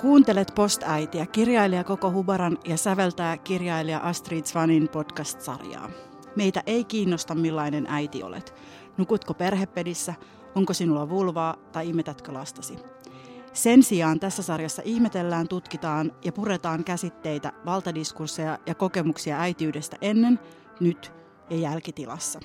Kuuntelet Postäitiä, kirjailija Koko Hubaran ja säveltää kirjailija Astrid Svanin podcast-sarjaa. Meitä ei kiinnosta millainen äiti olet. Nukutko perhepedissä, onko sinulla vulvaa tai imetätkö lastasi. Sen sijaan tässä sarjassa ihmetellään, tutkitaan ja puretaan käsitteitä, valtadiskursseja ja kokemuksia äitiydestä ennen, nyt ja jälkitilassa.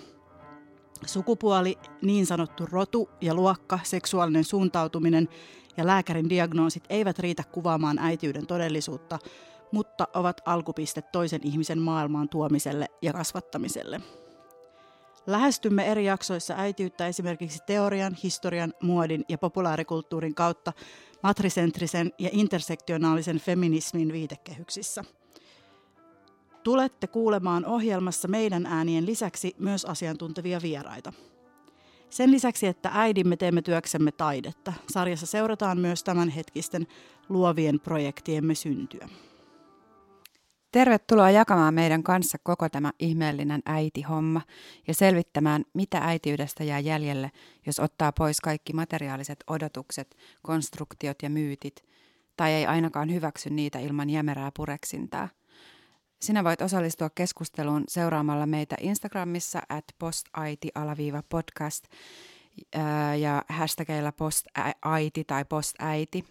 Sukupuoli, niin sanottu rotu ja luokka, seksuaalinen suuntautuminen ja lääkärin diagnoosit eivät riitä kuvaamaan äitiyden todellisuutta, mutta ovat alkupiste toisen ihmisen maailmaan tuomiselle ja kasvattamiselle. Lähestymme eri jaksoissa äitiyttä esimerkiksi teorian, historian, muodin ja populaarikulttuurin kautta matrisentrisen ja intersektionaalisen feminismin viitekehyksissä. Tulette kuulemaan ohjelmassa meidän äänien lisäksi myös asiantuntevia vieraita. Sen lisäksi, että äidimme teemme työksemme taidetta, sarjassa seurataan myös tämänhetkisten luovien projektiemme syntyä. Tervetuloa jakamaan meidän kanssa koko tämä ihmeellinen äitihomma ja selvittämään, mitä äitiydestä jää jäljelle, jos ottaa pois kaikki materiaaliset odotukset, konstruktiot ja myytit, tai ei ainakaan hyväksy niitä ilman jämerää pureksintaa. Sinä voit osallistua keskusteluun seuraamalla meitä Instagramissa at postaiti-podcast ja hashtagilla postaiti tai postäiti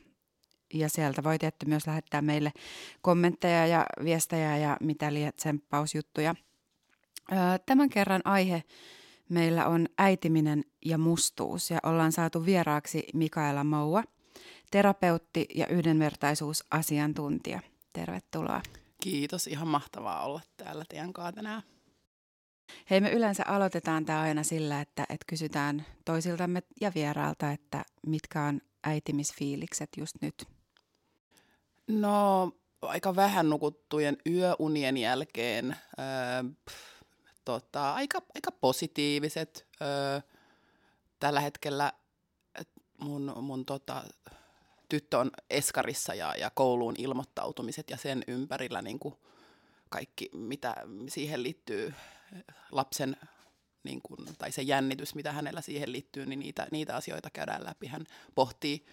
ja sieltä voi tietty myös lähettää meille kommentteja ja viestejä ja mitä liian tsemppausjuttuja. Tämän kerran aihe meillä on äitiminen ja mustuus ja ollaan saatu vieraaksi Mikaela Moua, terapeutti ja yhdenvertaisuusasiantuntija. Tervetuloa. Kiitos, ihan mahtavaa olla täällä teidän kanssa tänään. Hei, me yleensä aloitetaan tämä aina sillä, että, että kysytään toisiltamme ja vieraalta, että mitkä on äitimisfiilikset just nyt. No aika vähän nukuttujen yöunien jälkeen öö, tota, aika, aika positiiviset. Öö, tällä hetkellä mun, mun tota, tyttö on eskarissa ja, ja kouluun ilmoittautumiset ja sen ympärillä niin kuin kaikki, mitä siihen liittyy lapsen niin kuin, tai se jännitys, mitä hänellä siihen liittyy, niin niitä, niitä asioita käydään läpi. Hän pohtii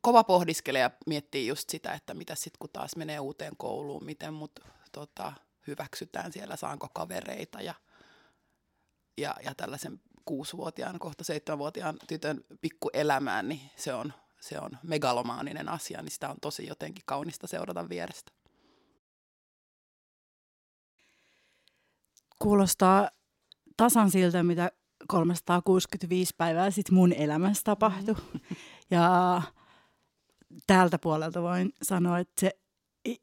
kova pohdiskelee ja miettii just sitä, että mitä sitten kun taas menee uuteen kouluun, miten mut tota, hyväksytään siellä, saanko kavereita ja, ja, ja tällaisen kuusivuotiaan, kohta seitsemänvuotiaan tytön pikkuelämään, niin se on, se on megalomaaninen asia, niin sitä on tosi jotenkin kaunista seurata vierestä. Kuulostaa tasan siltä, mitä 365 päivää sitten mun elämässä tapahtui. Mm. Ja täältä puolelta voin sanoa, että se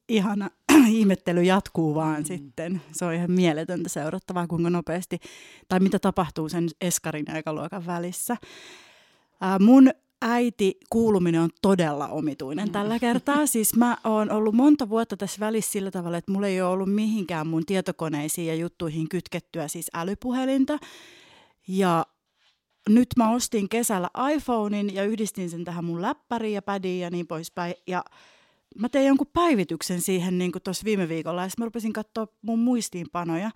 ihana ihmettely jatkuu vaan mm. sitten. Se on ihan mieletöntä seurattavaa, kuinka nopeasti, tai mitä tapahtuu sen eskarin aikaluokan välissä. Ää, mun äiti kuuluminen on todella omituinen mm. tällä kertaa. Siis mä oon ollut monta vuotta tässä välissä sillä tavalla, että mulla ei ole ollut mihinkään mun tietokoneisiin ja juttuihin kytkettyä siis älypuhelinta. Ja nyt mä ostin kesällä iPhonein ja yhdistin sen tähän mun läppäriin ja pädiin ja niin poispäin. Ja mä tein jonkun päivityksen siihen niin tuossa viime viikolla ja mä rupesin katsoa mun muistiinpanoja.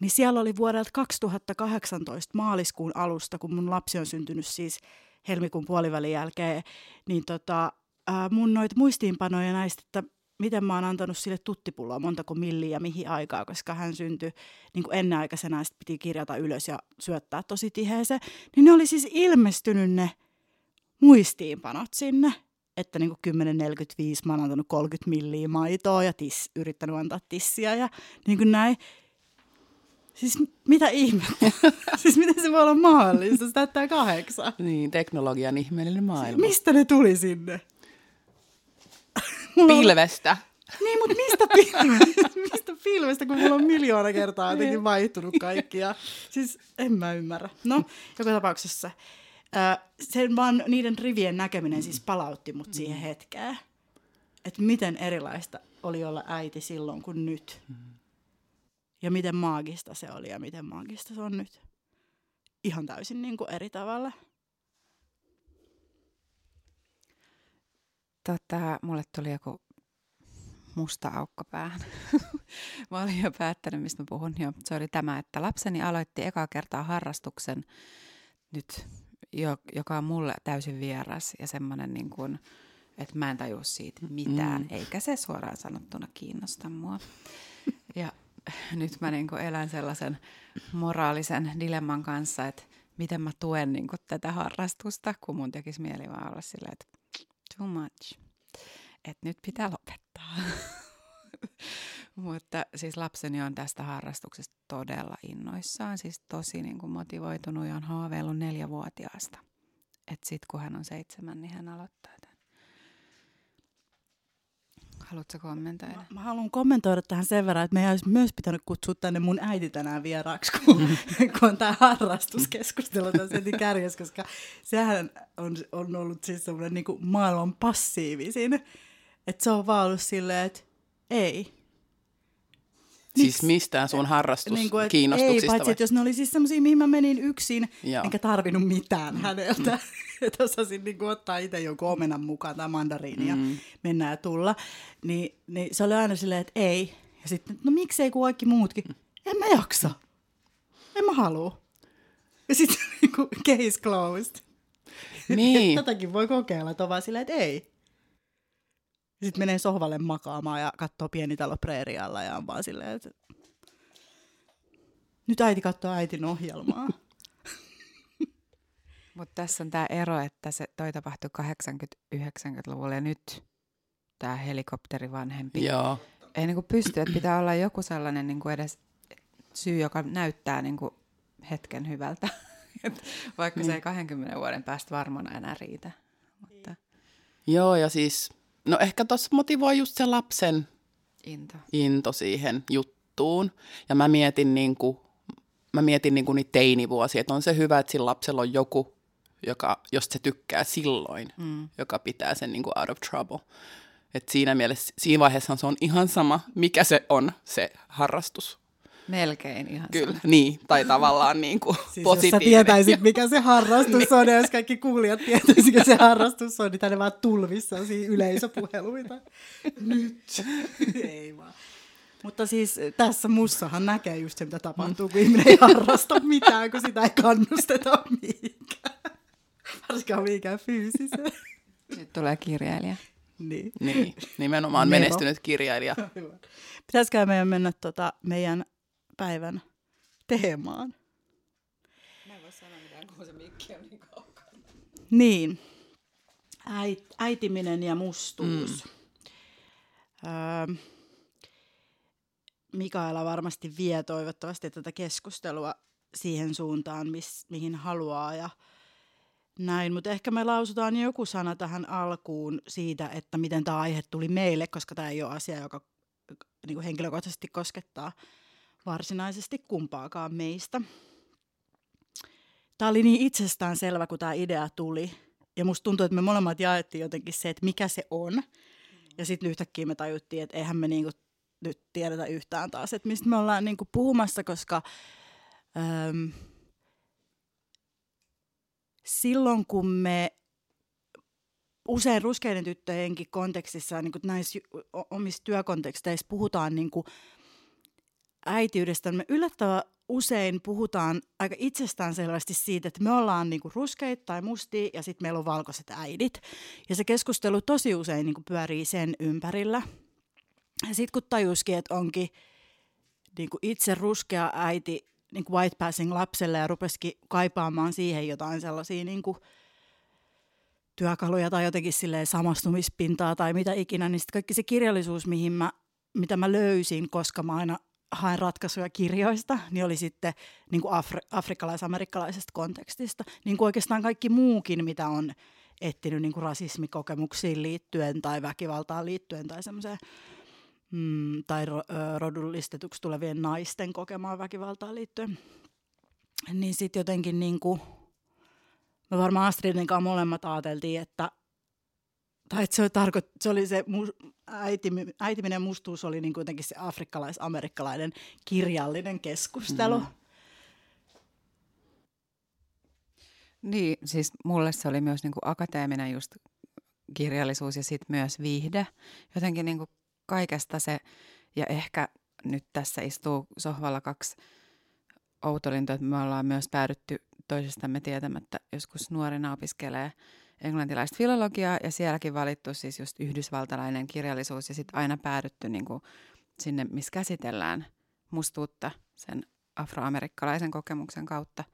Niin siellä oli vuodelta 2018 maaliskuun alusta, kun mun lapsi on syntynyt siis helmikuun puolivälin jälkeen, niin tota, ää, mun noita muistiinpanoja näistä, että miten mä oon antanut sille tuttipulloa montako milliä mihin aikaa, koska hän syntyi niin kuin ennenaikaisena ja piti kirjata ylös ja syöttää tosi tiheeseen. Niin ne oli siis ilmestynyt ne muistiinpanot sinne, että niin kuin 10.45 mä oon antanut 30 milliä maitoa ja tis, yrittänyt antaa tissiä ja niin kuin näin. Siis mitä ihmettä? siis miten se voi olla mahdollista? Se täyttää kahdeksan. Niin, teknologian ihmeellinen maailma. Mistä ne tuli sinne? Pilvestä. Niin, mutta mistä, pilvestä, mistä pilvestä, kun mulla on miljoona kertaa jotenkin niin. vaihtunut kaikki. Ja, siis en mä ymmärrä. No, joka tapauksessa. sen vaan niiden rivien näkeminen siis palautti mut siihen mm. hetkeen. Että miten erilaista oli olla äiti silloin kuin nyt. Mm. Ja miten maagista se oli ja miten maagista se on nyt. Ihan täysin niin kuin eri tavalla. Tota, mulle tuli joku musta aukko päähän. mä olin jo päättänyt, mistä mä puhun. Jo. Se oli tämä, että lapseni aloitti ekaa kertaa harrastuksen nyt, joka on mulle täysin vieras ja semmoinen niin kuin, että mä en tajua siitä mitään, mm. eikä se suoraan sanottuna kiinnosta mua. Ja nyt mä niin elän sellaisen moraalisen dilemman kanssa, että miten mä tuen niin tätä harrastusta, kun mun tekisi mieli vaan olla silleen, että too much. Että nyt pitää lopettaa. Mutta siis lapseni on tästä harrastuksesta todella innoissaan, siis tosi niin kuin motivoitunut ja on haaveillut neljävuotiaasta. Että sitten kun hän on seitsemän, niin hän aloittaa tämän. Haluatko kommentoida? Mä, mä haluan kommentoida tähän sen verran, että meidän olisi myös pitänyt kutsua tänne mun äiti tänään vieraaksi, kun, kun on tämä harrastuskeskustelu tässä heti kärjessä, koska sehän on, on ollut siis semmoinen niin maailman passiivisin. Että se on vaan ollut silleen, että ei, Siis mistään sun harrastus niin kuin, kiinnostuksista? Ei, paitsi että jos ne oli siis semmoisia, mihin mä menin yksin, Joo. enkä tarvinnut mitään mm. häneltä. että osasin niin ottaa itse jonkun omenan mukaan tai mandariini ja mm. mennä ja tulla. Niin, niin se oli aina silleen, että ei. Ja sitten, no miksei kuin kaikki muutkin? En mä jaksa. En mä halua. Ja sitten niin case closed. Niin. Tätäkin voi kokeilla, että on vaan silleen, että ei. Sitten menee sohvalle makaamaan ja katsoo pienitalo preerialla ja on vaan silleen, että nyt äiti katsoo äitin ohjelmaa. Mutta tässä on tämä ero, että se toi tapahtui 80-90-luvulla ja nyt tämä helikopterivanhempi Joo. ei niinku pysty, että pitää olla joku sellainen niinku edes syy, joka näyttää niinku hetken hyvältä. Vaikka niin. se ei 20 vuoden päästä varmana enää riitä. Mutta... Joo, ja siis No ehkä tuossa motivoi just se lapsen into, into siihen juttuun. Ja mä mietin, niin kuin, mä mietin niin kuin niitä teinivuosia, että on se hyvä, että sillä lapsella on joku, joka, josta se tykkää silloin, mm. joka pitää sen niin kuin out of trouble. Et siinä mielessä, siinä vaiheessa se on ihan sama, mikä se on se harrastus. Melkein ihan Kyllä, sama. niin, tai tavallaan niin kuin siis positiivinen. jos tietäisit, mikä se harrastus on, ja jos kaikki kuulijat tietäisit, mikä se harrastus on, niin tänne vaan tulvissa siinä yleisöpuheluita. Nyt. Ei vaan. Mutta siis tässä mussahan näkee just se, mitä tapahtuu, kun ihminen ei harrasta mitään, kun sitä ei kannusteta mihinkään. Varsinkaan mihinkään fyysiseen. Nyt tulee kirjailija. Niin. niin, nimenomaan Nero. menestynyt kirjailija. Pitäisikö meidän mennä tota meidän päivän teemaan. Mä en voi sanoa mitään, kun se mikki on niin kaukana. Niin. Äit, äitiminen ja mustuus. Mm. Öö, Mikaela varmasti vie toivottavasti tätä keskustelua siihen suuntaan, mis, mihin haluaa ja näin. Mutta ehkä me lausutaan joku sana tähän alkuun siitä, että miten tämä aihe tuli meille, koska tämä ei ole asia, joka niin kuin henkilökohtaisesti koskettaa varsinaisesti kumpaakaan meistä. Tämä oli niin itsestään selvä, kun tämä idea tuli. Ja musta tuntuu, että me molemmat jaettiin jotenkin se, että mikä se on. Ja sitten yhtäkkiä me tajuttiin, että eihän me niinku nyt tiedetä yhtään taas, että mistä me ollaan niinku puhumassa, koska äm, silloin kun me usein ruskeiden tyttöjenkin kontekstissa, niin kuin näissä omissa työkonteksteissa puhutaan niin kuin äitiydestä, me yllättävän usein puhutaan aika itsestäänselvästi siitä, että me ollaan niinku ruskeita tai mustia ja sitten meillä on valkoiset äidit. Ja se keskustelu tosi usein niinku pyörii sen ympärillä. Ja sitten kun tajuskin, että onkin niinku itse ruskea äiti niinku white passing lapselle ja rupesikin kaipaamaan siihen jotain sellaisia niinku työkaluja tai jotenkin silleen samastumispintaa tai mitä ikinä, niin sitten kaikki se kirjallisuus, mihin mä, mitä mä löysin, koska mä aina haen ratkaisuja kirjoista, niin oli sitten niin kuin afri- afrikkalais-amerikkalaisesta kontekstista. Niin kuin oikeastaan kaikki muukin, mitä on etsinyt niin kuin rasismikokemuksiin liittyen tai väkivaltaan liittyen tai semmoiseen mm, tai ro- rodullistetuksi tulevien naisten kokemaan väkivaltaan liittyen. Niin sitten jotenkin niin kuin, me varmaan Astridin kanssa molemmat ajateltiin, että tai että se, tarko- se oli se mu- äiti, äitiminen mustuus oli niin kuitenkin se afrikkalais-amerikkalainen kirjallinen keskustelu. Mm. Niin, siis mulle se oli myös niin kuin akateeminen just kirjallisuus ja sitten myös viihde. Jotenkin niin kuin kaikesta se, ja ehkä nyt tässä istuu sohvalla kaksi outolintoa, että me ollaan myös päädytty toisistamme tietämättä joskus nuorena opiskelee englantilaista filologiaa ja sielläkin valittu siis just yhdysvaltalainen kirjallisuus ja sitten aina päädytty niin kuin sinne, missä käsitellään mustuutta sen afroamerikkalaisen kokemuksen kautta.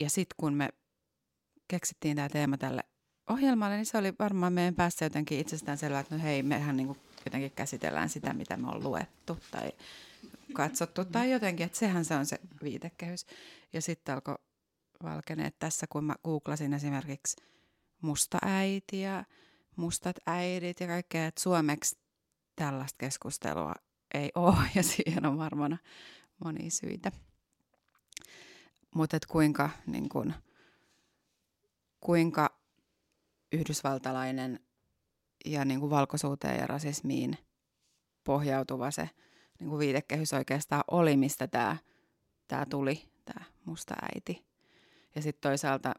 Ja sitten kun me keksittiin tämä teema tälle ohjelmalle, niin se oli varmaan meidän päässä jotenkin itsestään selvää, että no hei, mehän niin jotenkin käsitellään sitä, mitä me on luettu tai katsottu tai jotenkin, että sehän se on se viitekehys. Ja sitten alkoi valkeneet tässä, kun mä googlasin esimerkiksi musta äiti ja mustat äidit ja kaikkea, että suomeksi tällaista keskustelua ei ole ja siihen on varmana monia syitä. Mutta kuinka, niin kun, kuinka yhdysvaltalainen ja niin kuin valkoisuuteen ja rasismiin pohjautuva se niin kuin viitekehys oikeastaan oli, mistä tämä tää tuli, tämä musta äiti. Ja sitten toisaalta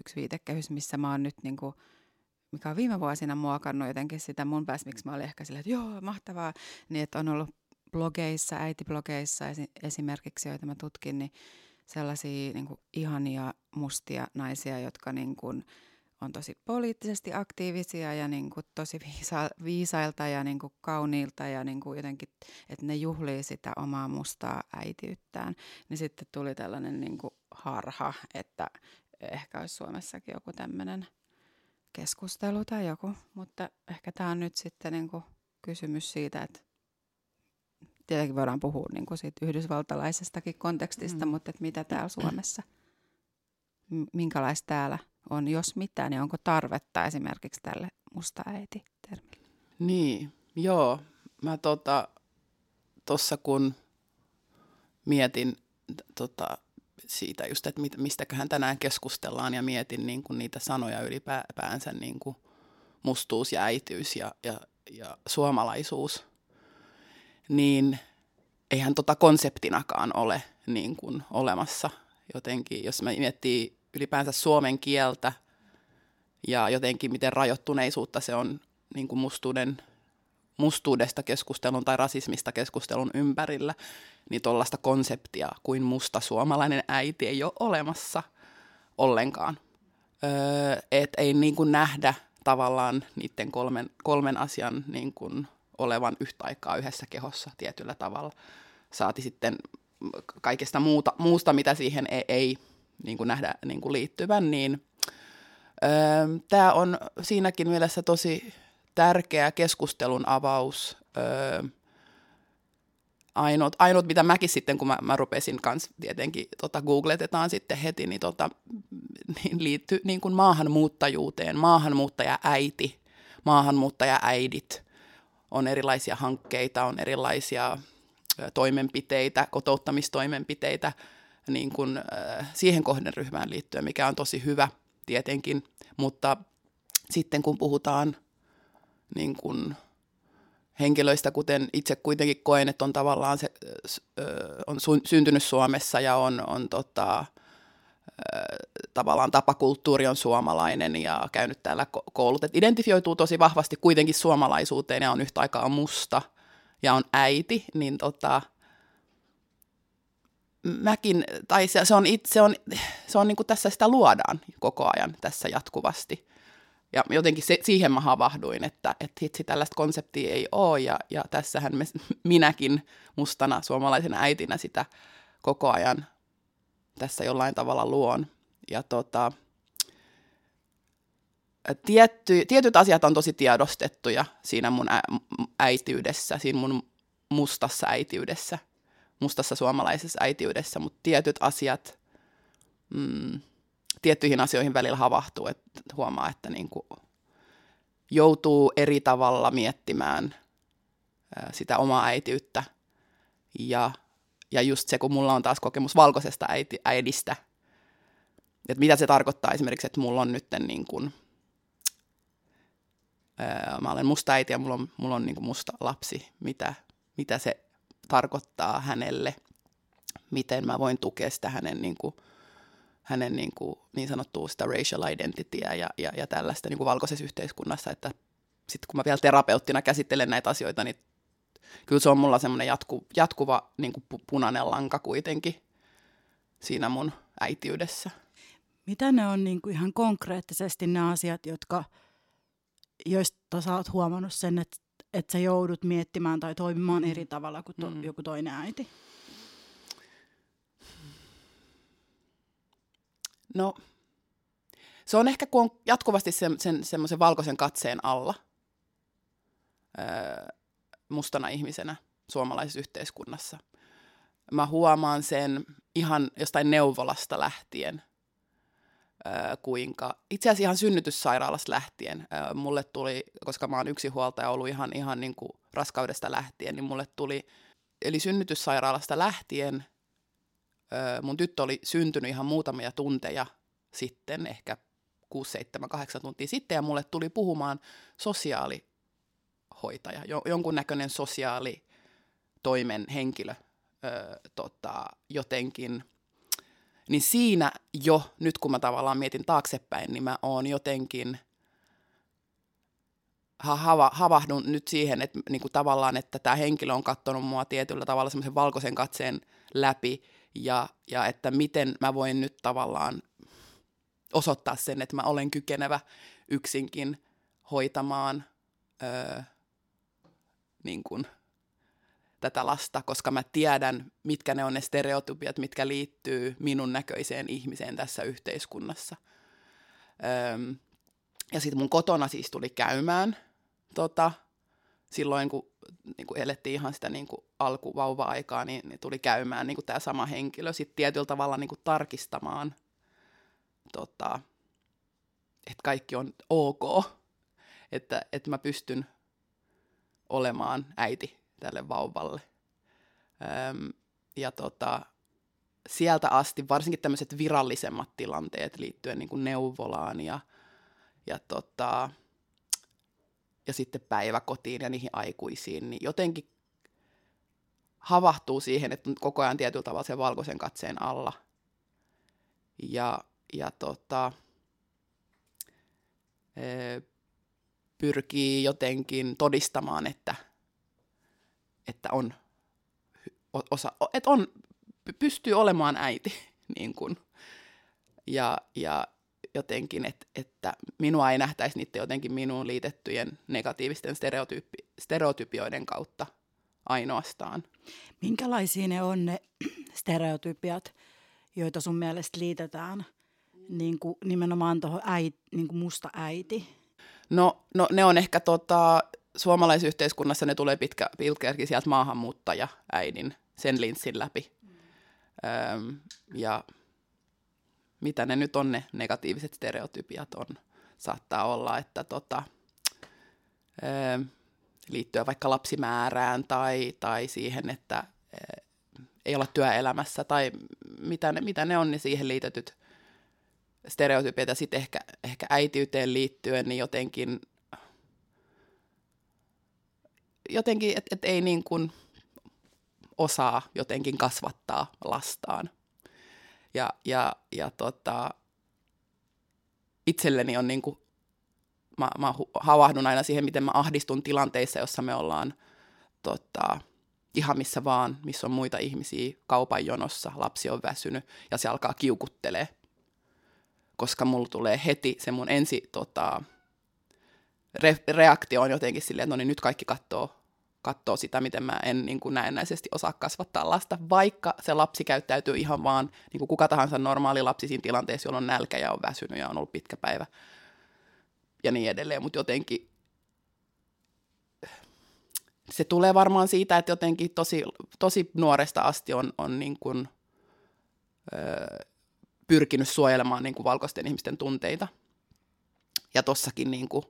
yksi viitekehys, missä mä oon nyt niin kuin, mikä on viime vuosina muokannut jotenkin sitä mun päässä, miksi mä olin ehkä silleen, että joo, mahtavaa, niin että on ollut blogeissa, äitiblogeissa esimerkiksi, joita mä tutkin, niin sellaisia niin kuin ihania mustia naisia, jotka niin kuin, on tosi poliittisesti aktiivisia ja niin kuin tosi viisa, viisailta ja niin kuin kauniilta ja niin kuin jotenkin, että ne juhlii sitä omaa mustaa äitiyttään. Niin sitten tuli tällainen niin kuin harha, että ehkä olisi Suomessakin joku tämmöinen keskustelu tai joku, mutta ehkä tämä on nyt sitten niin kuin kysymys siitä, että tietenkin voidaan puhua niin kuin siitä yhdysvaltalaisestakin kontekstista, mm. mutta että mitä täällä Suomessa, minkälaista täällä on, jos mitään, niin onko tarvetta esimerkiksi tälle musta äiti-termille? Niin, joo. Mä tota, kun mietin tota, siitä just, että mit, mistäköhän tänään keskustellaan ja mietin niin kuin niitä sanoja ylipäänsä niin kuin mustuus ja äitiys ja, ja, ja suomalaisuus, niin eihän tota konseptinakaan ole niin kuin olemassa jotenkin. Jos mä miettii ylipäänsä suomen kieltä ja jotenkin miten rajoittuneisuutta se on niin kuin mustuuden, mustuudesta keskustelun tai rasismista keskustelun ympärillä, niin tuollaista konseptia kuin musta suomalainen äiti ei ole olemassa ollenkaan. Öö, et ei niin kuin nähdä tavallaan niiden kolmen, kolmen asian niin kuin olevan yhtä aikaa yhdessä kehossa tietyllä tavalla. Saati sitten kaikesta muuta, muusta, mitä siihen ei, ei niin kuin nähdä niin kuin liittyvän, niin öö, tämä on siinäkin mielessä tosi tärkeä keskustelun avaus. Öö, ainut, ainut, mitä mäkin sitten, kun mä, mä rupesin kanssa tietenkin, tota, googletetaan sitten heti, niin, tota, niin liittyy niin kuin maahanmuuttajuuteen, maahanmuuttaja äiti, maahanmuuttaja äidit. On erilaisia hankkeita, on erilaisia toimenpiteitä, kotouttamistoimenpiteitä, niin kuin, äh, siihen kohderyhmään liittyen, mikä on tosi hyvä tietenkin, mutta sitten kun puhutaan niin kuin henkilöistä, kuten itse kuitenkin koen, että on tavallaan se, on syntynyt Suomessa ja on, on tota, tavallaan tapakulttuuri on suomalainen ja käynyt täällä koulut, että identifioituu tosi vahvasti kuitenkin suomalaisuuteen ja on yhtä aikaa musta ja on äiti, niin tota, mäkin, tai se, se on, se on, se on niin kuin tässä sitä luodaan koko ajan tässä jatkuvasti. Ja jotenkin se, siihen mä havahduin, että, että hitsi tällaista konseptia ei ole, ja, ja tässähän me, minäkin mustana suomalaisena äitinä sitä koko ajan tässä jollain tavalla luon. Ja tota, tietty, tietyt asiat on tosi tiedostettuja siinä mun äitiydessä, siinä mun mustassa äitiydessä – mustassa suomalaisessa äitiydessä, mutta tietyt asiat, mm, tiettyihin asioihin välillä havahtuu, että huomaa, että niin kuin joutuu eri tavalla miettimään sitä omaa äitiyttä. Ja, ja just se, kun mulla on taas kokemus valkoisesta äiti, äidistä, että mitä se tarkoittaa esimerkiksi, että mulla on nyt niin kuin, mä olen musta äiti ja mulla on, mulla on niin kuin musta lapsi, mitä, mitä se tarkoittaa hänelle, miten mä voin tukea sitä hänen niin, kuin, hänen niin, kuin, niin sanottua sitä racial identityä ja, ja, ja tällaista niin kuin valkoisessa yhteiskunnassa, että sitten kun mä vielä terapeuttina käsittelen näitä asioita, niin kyllä se on mulla semmoinen jatku, jatkuva niin kuin punainen lanka kuitenkin siinä mun äitiydessä. mitä ne on niin kuin ihan konkreettisesti ne asiat, jotka, joista sä oot huomannut sen, että, että sä joudut miettimään tai toimimaan eri tavalla kuin to, mm. joku toinen äiti? No, se on ehkä, kun on jatkuvasti sen, sen semmoisen valkoisen katseen alla öö, mustana ihmisenä suomalaisessa yhteiskunnassa. Mä huomaan sen ihan jostain neuvolasta lähtien, kuinka, itse asiassa ihan synnytyssairaalasta lähtien, mulle tuli, koska mä oon yksinhuoltaja ollut ihan, ihan niin kuin raskaudesta lähtien, niin mulle tuli, eli synnytyssairaalasta lähtien, mun tyttö oli syntynyt ihan muutamia tunteja sitten, ehkä 6, 7, 8 tuntia sitten, ja mulle tuli puhumaan sosiaalihoitaja, jo, jonkunnäköinen sosiaalitoimen henkilö öö, tota, jotenkin. Niin siinä jo, nyt kun mä tavallaan mietin taaksepäin, niin mä oon jotenkin hava, havahdun nyt siihen, että niin kuin tavallaan, että tämä henkilö on katsonut mua tietyllä tavalla semmoisen valkoisen katseen läpi, ja, ja että miten mä voin nyt tavallaan osoittaa sen, että mä olen kykenevä yksinkin hoitamaan öö, niin kuin, tätä lasta, koska mä tiedän, mitkä ne on ne stereotypiat, mitkä liittyy minun näköiseen ihmiseen tässä yhteiskunnassa. Öö, ja sitten mun kotona siis tuli käymään tota, silloin, kun niin kuin elettiin ihan sitä niin kuin alkuvauva-aikaa, niin, niin tuli käymään niin kuin tämä sama henkilö sitten tietyllä tavalla niin kuin tarkistamaan tota, että kaikki on ok, että, että mä pystyn olemaan äiti tälle vauvalle. Öm, ja tota, sieltä asti varsinkin tämmöiset virallisemmat tilanteet liittyen niin kuin neuvolaan ja, ja, tota, ja sitten päiväkotiin ja niihin aikuisiin, niin jotenkin havahtuu siihen, että koko ajan tietyllä tavalla sen valkoisen katseen alla. Ja ja tota, pyrkii jotenkin todistamaan, että, että on, osa, että on, pystyy olemaan äiti. Niin kuin. Ja, ja jotenkin, että, että minua ei nähtäisi niiden jotenkin minuun liitettyjen negatiivisten stereotyyppi, stereotypioiden kautta ainoastaan. Minkälaisia ne on ne stereotypiat, joita sun mielestä liitetään – niin kuin nimenomaan tuohon äit, niin kuin musta äiti? No, no ne on ehkä tota, suomalaisyhteiskunnassa ne tulee pitkä, pitkälti sieltä maahanmuuttaja äidin sen linssin läpi. Mm. Öm, ja mitä ne nyt on ne negatiiviset stereotypiat on, saattaa olla, että tota, ö, liittyen vaikka lapsimäärään tai, tai siihen, että ö, ei olla työelämässä tai mitä ne, mitä ne on, niin siihen liitetyt stereotypiat ja sitten ehkä, ehkä äitiyteen liittyen, niin jotenkin, jotenkin että et ei niin kuin osaa jotenkin kasvattaa lastaan. Ja, ja, ja tota, itselleni on niin kuin, mä, mä havahdun aina siihen, miten mä ahdistun tilanteissa, jossa me ollaan tota, ihan missä vaan, missä on muita ihmisiä kaupan jonossa, lapsi on väsynyt ja se alkaa kiukuttelee koska mulla tulee heti se mun ensi tota, re- reaktio on jotenkin silleen, että no niin nyt kaikki katsoo, katsoo sitä, miten mä en niin kuin näennäisesti osaa kasvattaa lasta, vaikka se lapsi käyttäytyy ihan vaan niin kuin kuka tahansa normaali lapsi siinä tilanteessa, jolla on nälkä ja on väsynyt ja on ollut pitkä päivä ja niin edelleen, mutta jotenkin se tulee varmaan siitä, että jotenkin tosi, tosi nuoresta asti on, on niin kuin, öö, pyrkinyt suojelemaan niin kuin valkoisten ihmisten tunteita. Ja tossakin niin kuin,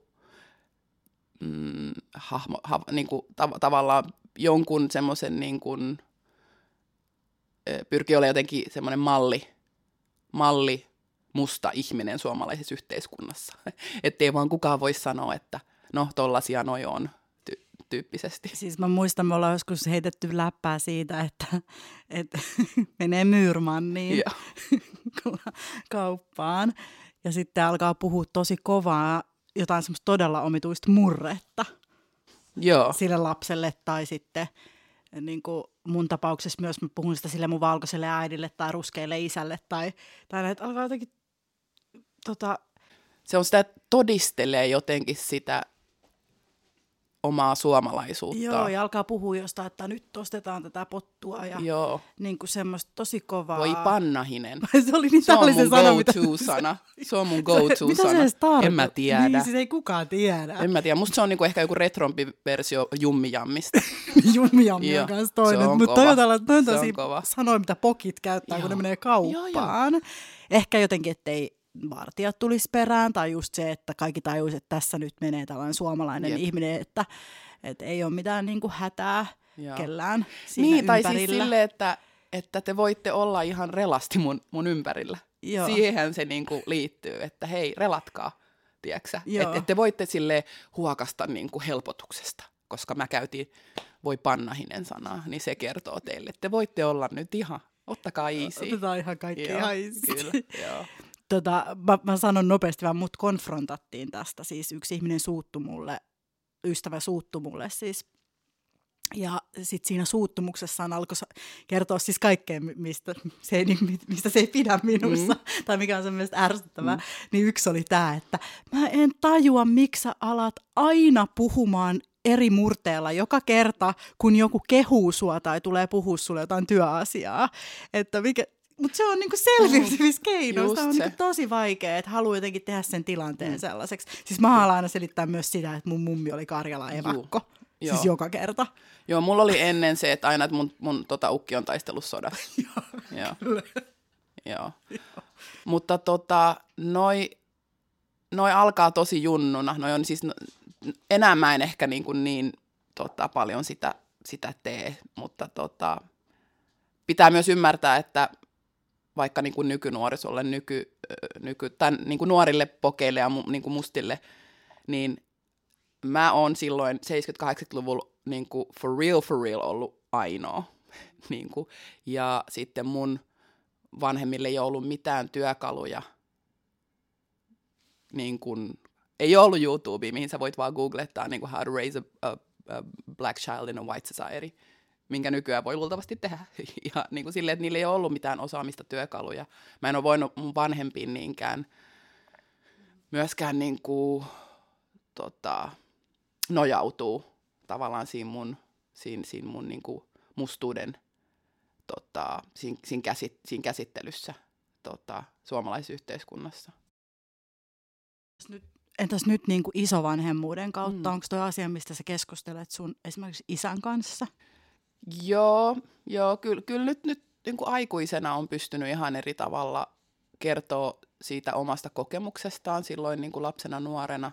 mm, hahmo, ha, niin kuin, tav- tavallaan jonkun semmoisen niin kuin, pyrkii olemaan jotenkin semmoinen malli, malli musta ihminen suomalaisessa yhteiskunnassa. Että ei vaan kukaan voi sanoa, että no tollasia noi on tyyppisesti. Siis mä muistan, me ollaan joskus heitetty läppää siitä, että, että menee Myyrmanniin kauppaan ja sitten alkaa puhua tosi kovaa jotain semmoista todella omituista murretta Joo. sille lapselle tai sitten niin kuin mun tapauksessa myös mä puhun sitä sille mun valkoiselle äidille tai ruskeille isälle tai, tai että alkaa jotenkin tota, Se on sitä, että todistelee jotenkin sitä omaa suomalaisuutta. joo, ja alkaa puhua jostain, että nyt ostetaan tätä pottua ja Joo. niin kuin semmoista tosi kovaa. Voi pannahinen. se oli niin Se on mun se sana, mitä... go-to-sana. Se on mun Mitä se go-to-sana. tarkoittaa? En mä tiedä. Niin, siis ei kukaan tiedä. En mä tiedä. Musta se on niinku ehkä joku retrompi versio jummijammista. Jummi Jammi Joo, on kanssa se toinen. Mutta toi on tällainen, toi on Se on tosi sanoin, mitä pokit käyttää, kun ne Joo. menee Joo, joo. kauppaan. Ehkä jotenkin, ettei vartijat tulisi perään, tai just se, että kaikki tajuisi, että tässä nyt menee tällainen suomalainen Jep. ihminen, että, että ei ole mitään niin kuin hätää Joo. kellään siinä Niin, tai siis ympärillä. silleen, että, että te voitte olla ihan relasti mun, mun ympärillä. Joo. Siihen se niinku liittyy, että hei, relatkaa, tiedätkö Joo. Että et te voitte sille huokasta niinku helpotuksesta, koska mä käytin voi pannahinen sanaa, niin se kertoo teille, että te voitte olla nyt ihan, ottakaa easy. Otetaan ihan kaikki Joo, ihan easy. Kyllä, joo. tota, mä, mä sanon nopeasti vaan, mut konfrontattiin tästä. Siis yksi ihminen suuttu mulle, ystävä suuttu mulle siis. Ja sitten siinä suuttumuksessaan alkoi kertoa siis kaikkea, mi- mistä se ei, mi- mistä se ei pidä minussa, mm. tai mikä on sen mielestä ärsyttävää. Mm. Niin yksi oli tämä, että mä en tajua, miksi sä alat aina puhumaan eri murteella joka kerta, kun joku kehuu sua tai tulee puhua sulle jotain työasiaa. Että mikä, mutta se on niinku selviytymiskeino. Sitä on se. niinku tosi vaikea, että haluaa jotenkin tehdä sen tilanteen mm. sellaiseksi. Siis mä haluan aina selittää myös sitä, että mun mummi oli Karjala evakko. Joo. Siis joka kerta. Joo, mulla oli ennen se, että aina että mun, mun tota, ukki on taistellut sodassa. Joo. Joo. Mutta tota, noi, noi alkaa tosi junnuna. Noi on siis, no, enää mä en ehkä niin, kuin niin tota, paljon sitä, sitä tee, mutta tota, pitää myös ymmärtää, että vaikka niin kuin nykynuorisolle, nyky, nyky, tai niin kuin nuorille pokeille ja niin kuin mustille, niin mä oon silloin 70-80-luvulla niin kuin for real for real ollut ainoa. niin kuin, ja sitten mun vanhemmille ei ollut mitään työkaluja. Niin kuin, ei ollut YouTubea, mihin sä voit vaan googlettaa niin kuin how to raise a, a, a black child in a white society, minkä nykyään voi luultavasti tehdä. Ja niin kuin silleen, että niillä ei ole ollut mitään osaamista työkaluja. Mä en ole voinut mun vanhempiin niinkään myöskään niin kuin, tota, nojautuu tavallaan siinä mun, siinä, siinä mun niin kuin mustuuden tota, siinä, siinä, käsit, siinä käsittelyssä tota, suomalaisessa yhteiskunnassa. Nyt, entäs nyt niin kuin isovanhemmuuden kautta? Mm. Onko toi asia, mistä sä keskustelet sun esimerkiksi isän kanssa? Joo, joo kyllä, kyllä nyt, nyt niin kuin aikuisena on pystynyt ihan eri tavalla kertoa siitä omasta kokemuksestaan silloin niin kuin lapsena, nuorena.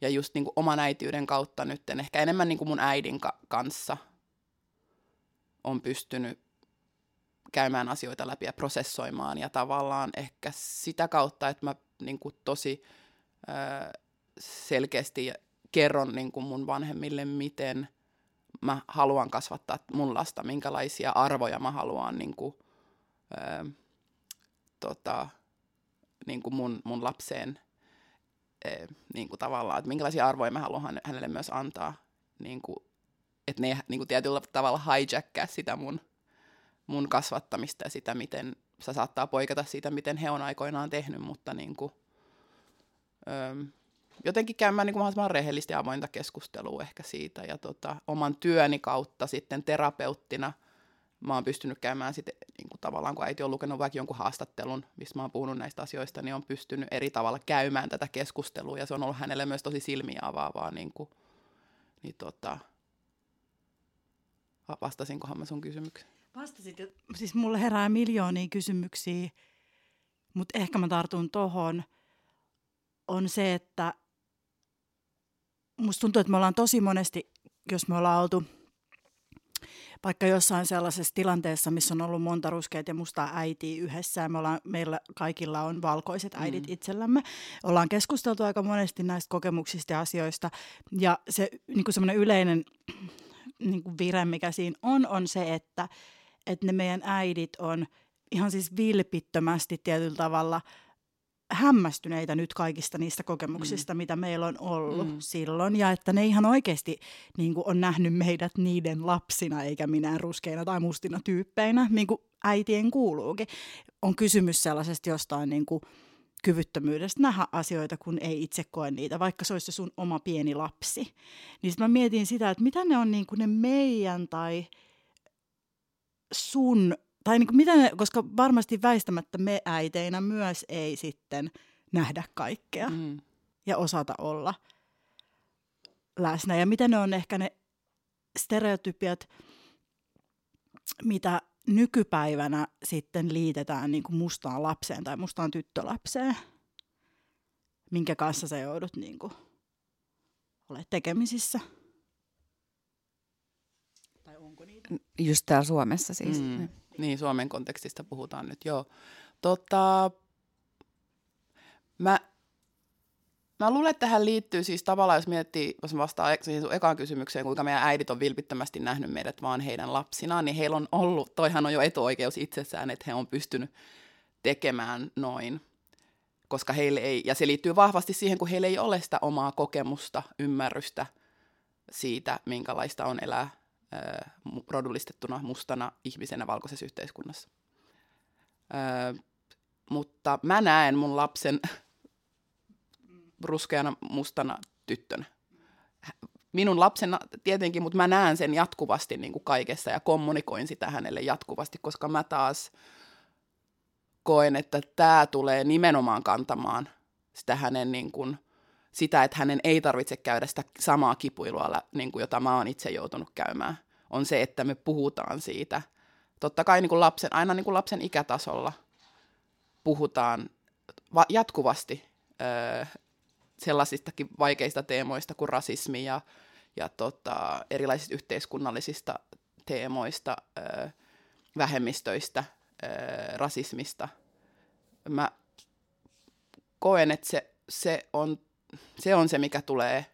Ja just niin kuin oman äitiyden kautta nyt, ehkä enemmän niin kuin mun äidin ka- kanssa on pystynyt käymään asioita läpi ja prosessoimaan. Ja tavallaan ehkä sitä kautta, että mä niin kuin tosi ö, selkeästi kerron niin kuin mun vanhemmille, miten mä haluan kasvattaa mun lasta, minkälaisia arvoja mä haluan niin kuin, ö, tota, niin kuin mun, mun lapseen ö, niin kuin tavallaan, että minkälaisia arvoja mä haluan häne- hänelle myös antaa, niin kuin, että ne niin kuin tietyllä tavalla hijackää sitä mun, mun kasvattamista ja sitä, miten se saattaa poiketa siitä, miten he on aikoinaan tehnyt, mutta niin kuin, ö, jotenkin käymään niin kuin mahdollisimman rehellistä ja avointa keskustelua ehkä siitä. Ja tota, oman työni kautta sitten terapeuttina mä oon pystynyt käymään sitten niin kuin tavallaan, kun äiti on lukenut vaikka jonkun haastattelun, missä mä oon puhunut näistä asioista, niin on pystynyt eri tavalla käymään tätä keskustelua. Ja se on ollut hänelle myös tosi silmiä avaavaa. Niin kuin, niin tota, va- vastasinkohan mä sun kysymykseen? Vastasit, siis mulle herää miljoonia kysymyksiä, mutta ehkä mä tartun tohon, on se, että musta tuntuu, että me ollaan tosi monesti, jos me ollaan oltu vaikka jossain sellaisessa tilanteessa, missä on ollut monta ruskeita ja mustaa äitiä yhdessä, ja me ollaan, meillä kaikilla on valkoiset äidit mm. itsellämme. Ollaan keskusteltu aika monesti näistä kokemuksista ja asioista, ja se niin semmoinen yleinen niin kuin vire, mikä siinä on, on se, että, että ne meidän äidit on ihan siis vilpittömästi tietyllä tavalla hämmästyneitä nyt kaikista niistä kokemuksista, mm. mitä meillä on ollut mm. silloin, ja että ne ihan oikeasti niin kuin on nähnyt meidät niiden lapsina, eikä minä ruskeina tai mustina tyyppeinä, niin kuin äitien kuuluukin. On kysymys sellaisesta jostain niin kuin kyvyttömyydestä nähdä asioita, kun ei itse koe niitä, vaikka se olisi se sun oma pieni lapsi. Niin mä mietin sitä, että mitä ne on niin kuin ne meidän tai sun, tai niin kuin mitä ne, koska varmasti väistämättä me äiteinä myös ei sitten nähdä kaikkea mm. ja osata olla läsnä. Ja mitä ne on ehkä ne stereotypiat, mitä nykypäivänä sitten liitetään niin kuin mustaan lapseen tai mustaan tyttölapseen, minkä kanssa sä joudut niin kuin, olemaan tekemisissä. Tai onko niitä? Just täällä Suomessa siis. Mm. Niin, Suomen kontekstista puhutaan nyt, joo. Tota, mä Mä luulen, että tähän liittyy siis tavallaan, jos miettii, jos vastaan e- siihen sun ekaan kysymykseen, kuinka meidän äidit on vilpittömästi nähnyt meidät vaan heidän lapsinaan, niin heillä on ollut, toihan on jo etuoikeus itsessään, että he on pystynyt tekemään noin. Koska heille ei, ja se liittyy vahvasti siihen, kun heillä ei ole sitä omaa kokemusta, ymmärrystä siitä, minkälaista on elää äh, rodullistettuna mustana ihmisenä valkoisessa yhteiskunnassa. Äh, mutta mä näen mun lapsen ruskeana mustana tyttönä. Minun lapsena tietenkin, mutta mä näen sen jatkuvasti niin kuin kaikessa ja kommunikoin sitä hänelle jatkuvasti, koska mä taas koen, että tämä tulee nimenomaan kantamaan sitä hänen niin kuin, sitä, että hänen ei tarvitse käydä sitä samaa kipuilua, niin kuin, jota mä oon itse joutunut käymään. On se, että me puhutaan siitä. Totta kai niin kuin lapsen, aina niin kuin lapsen ikätasolla puhutaan va- jatkuvasti öö, sellaisistakin vaikeista teemoista kuin rasismi ja, ja tota, erilaisista yhteiskunnallisista teemoista, ö, vähemmistöistä, ö, rasismista. Mä koen, että se, se, on, se on se, mikä tulee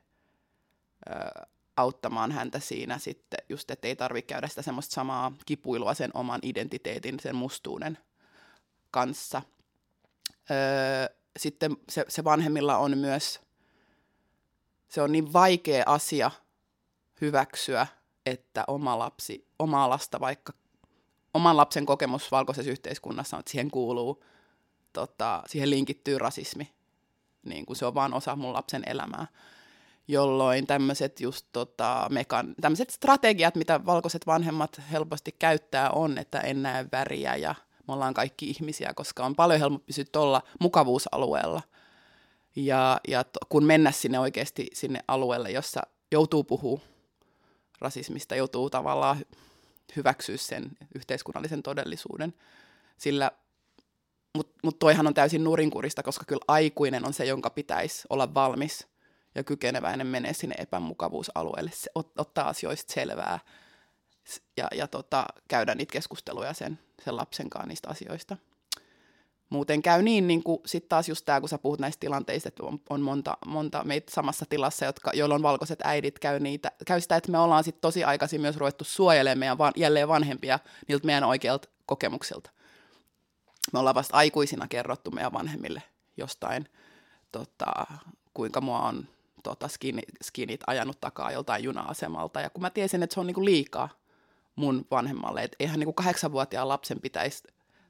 ö, auttamaan häntä siinä sitten, just että ei tarvitse käydä sitä semmoista samaa kipuilua sen oman identiteetin, sen mustuuden kanssa. Öö, sitten se, se vanhemmilla on myös, se on niin vaikea asia hyväksyä, että oma lapsi, omaa lasta vaikka, oman lapsen kokemus valkoisessa yhteiskunnassa että siihen kuuluu, tota, siihen linkittyy rasismi, niin kuin se on vaan osa mun lapsen elämää jolloin tämmöiset just tota, mekan, tämmöiset strategiat, mitä valkoiset vanhemmat helposti käyttää, on, että en näe väriä ja me ollaan kaikki ihmisiä, koska on paljon helpompi pysyä tuolla mukavuusalueella. Ja, ja to, kun mennä sinne oikeasti sinne alueelle, jossa joutuu puhua rasismista, joutuu tavallaan hyväksyä sen yhteiskunnallisen todellisuuden. Sillä, mutta mut toihan on täysin nurinkurista, koska kyllä aikuinen on se, jonka pitäisi olla valmis ja kykeneväinen menee sinne epämukavuusalueelle, se, ot, ottaa asioista selvää ja, ja tota, käydä niitä keskusteluja sen sen lapsen kanssa niistä asioista. Muuten käy niin, niin kuin sitten taas just tämä, kun sä puhut näistä tilanteista, että on, on monta, monta meitä samassa tilassa, jotka, joilla on valkoiset äidit, käy, niitä, käy sitä, että me ollaan sitten tosi aikaisin myös ruvettu suojelemaan meidän jälleen vanhempia niiltä meidän oikeilta kokemuksilta. Me ollaan vasta aikuisina kerrottu meidän vanhemmille jostain, tota, kuinka mua on tota, skinit, skinit ajanut takaa joltain juna-asemalta. Ja kun mä tiesin, että se on niinku liikaa, mun vanhemmalle. Että eihän niin kahdeksanvuotiaan lapsen pitäisi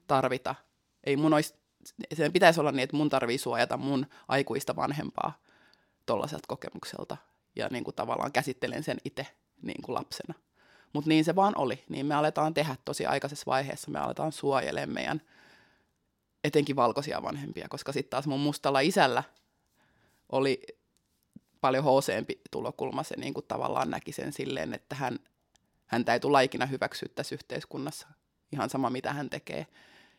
tarvita, ei mun olisi, sen pitäisi olla niin, että mun tarvii suojata mun aikuista vanhempaa tollaiselta kokemukselta. Ja niin kuin tavallaan käsittelen sen itse niin kuin lapsena. Mutta niin se vaan oli. Niin me aletaan tehdä tosi aikaisessa vaiheessa. Me aletaan suojelemaan meidän etenkin valkoisia vanhempia, koska sitten taas mun mustalla isällä oli paljon hooseempi tulokulma. Se niin kuin tavallaan näki sen silleen, että hän häntä ei tule ikinä hyväksyä tässä yhteiskunnassa. Ihan sama, mitä hän tekee.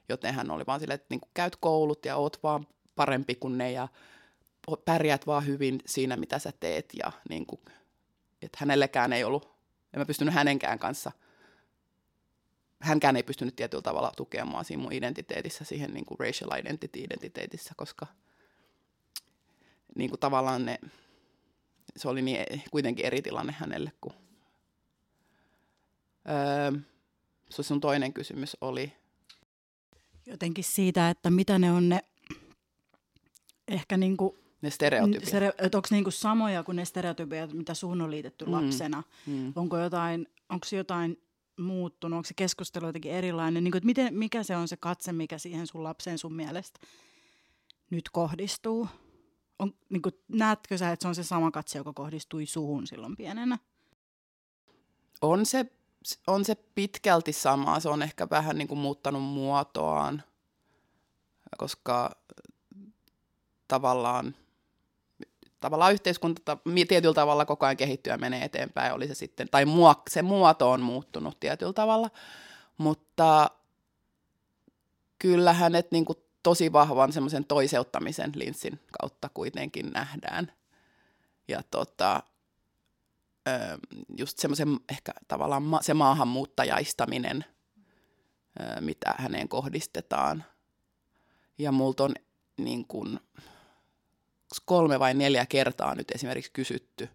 Joten hän oli vaan silleen, että niin kuin käyt koulut ja oot vaan parempi kuin ne ja pärjäät vaan hyvin siinä, mitä sä teet. Ja niin kuin, että hänellekään ei ollut, en mä pystynyt hänenkään kanssa, hänkään ei pystynyt tietyllä tavalla tukemaan siinä mun identiteetissä, siihen niin kuin racial identity-identiteetissä, koska niin kuin tavallaan ne, se oli niin kuitenkin eri tilanne hänelle kuin Öö, sun toinen kysymys oli? Jotenkin siitä, että mitä ne on ne ehkä niin kuin ne stereotypiat. Stere, onko niinku samoja kuin ne stereotypiat, mitä suhun on liitetty mm. lapsena? Mm. Onko jotain, onko jotain muuttunut? Onko se keskustelu jotenkin erilainen? Niin kuin, että miten, mikä se on se katse, mikä siihen sun lapseen sun mielestä nyt kohdistuu? On, niin kuin, näetkö sä, että se on se sama katse, joka kohdistui suhun silloin pienenä? On se, on se pitkälti sama. Se on ehkä vähän niin kuin muuttanut muotoaan, koska tavallaan, tavallaan yhteiskunta tietyllä tavalla koko ajan kehittyy ja menee eteenpäin. Oli se sitten, tai mua, se muoto on muuttunut tietyllä tavalla, mutta kyllä hänet niin kuin tosi vahvan semmoisen toiseuttamisen linssin kautta kuitenkin nähdään. Ja tota, just semmoisen ehkä tavallaan se maahanmuuttajaistaminen, mitä häneen kohdistetaan. Ja multa on niin kuin kolme vai neljä kertaa nyt esimerkiksi kysytty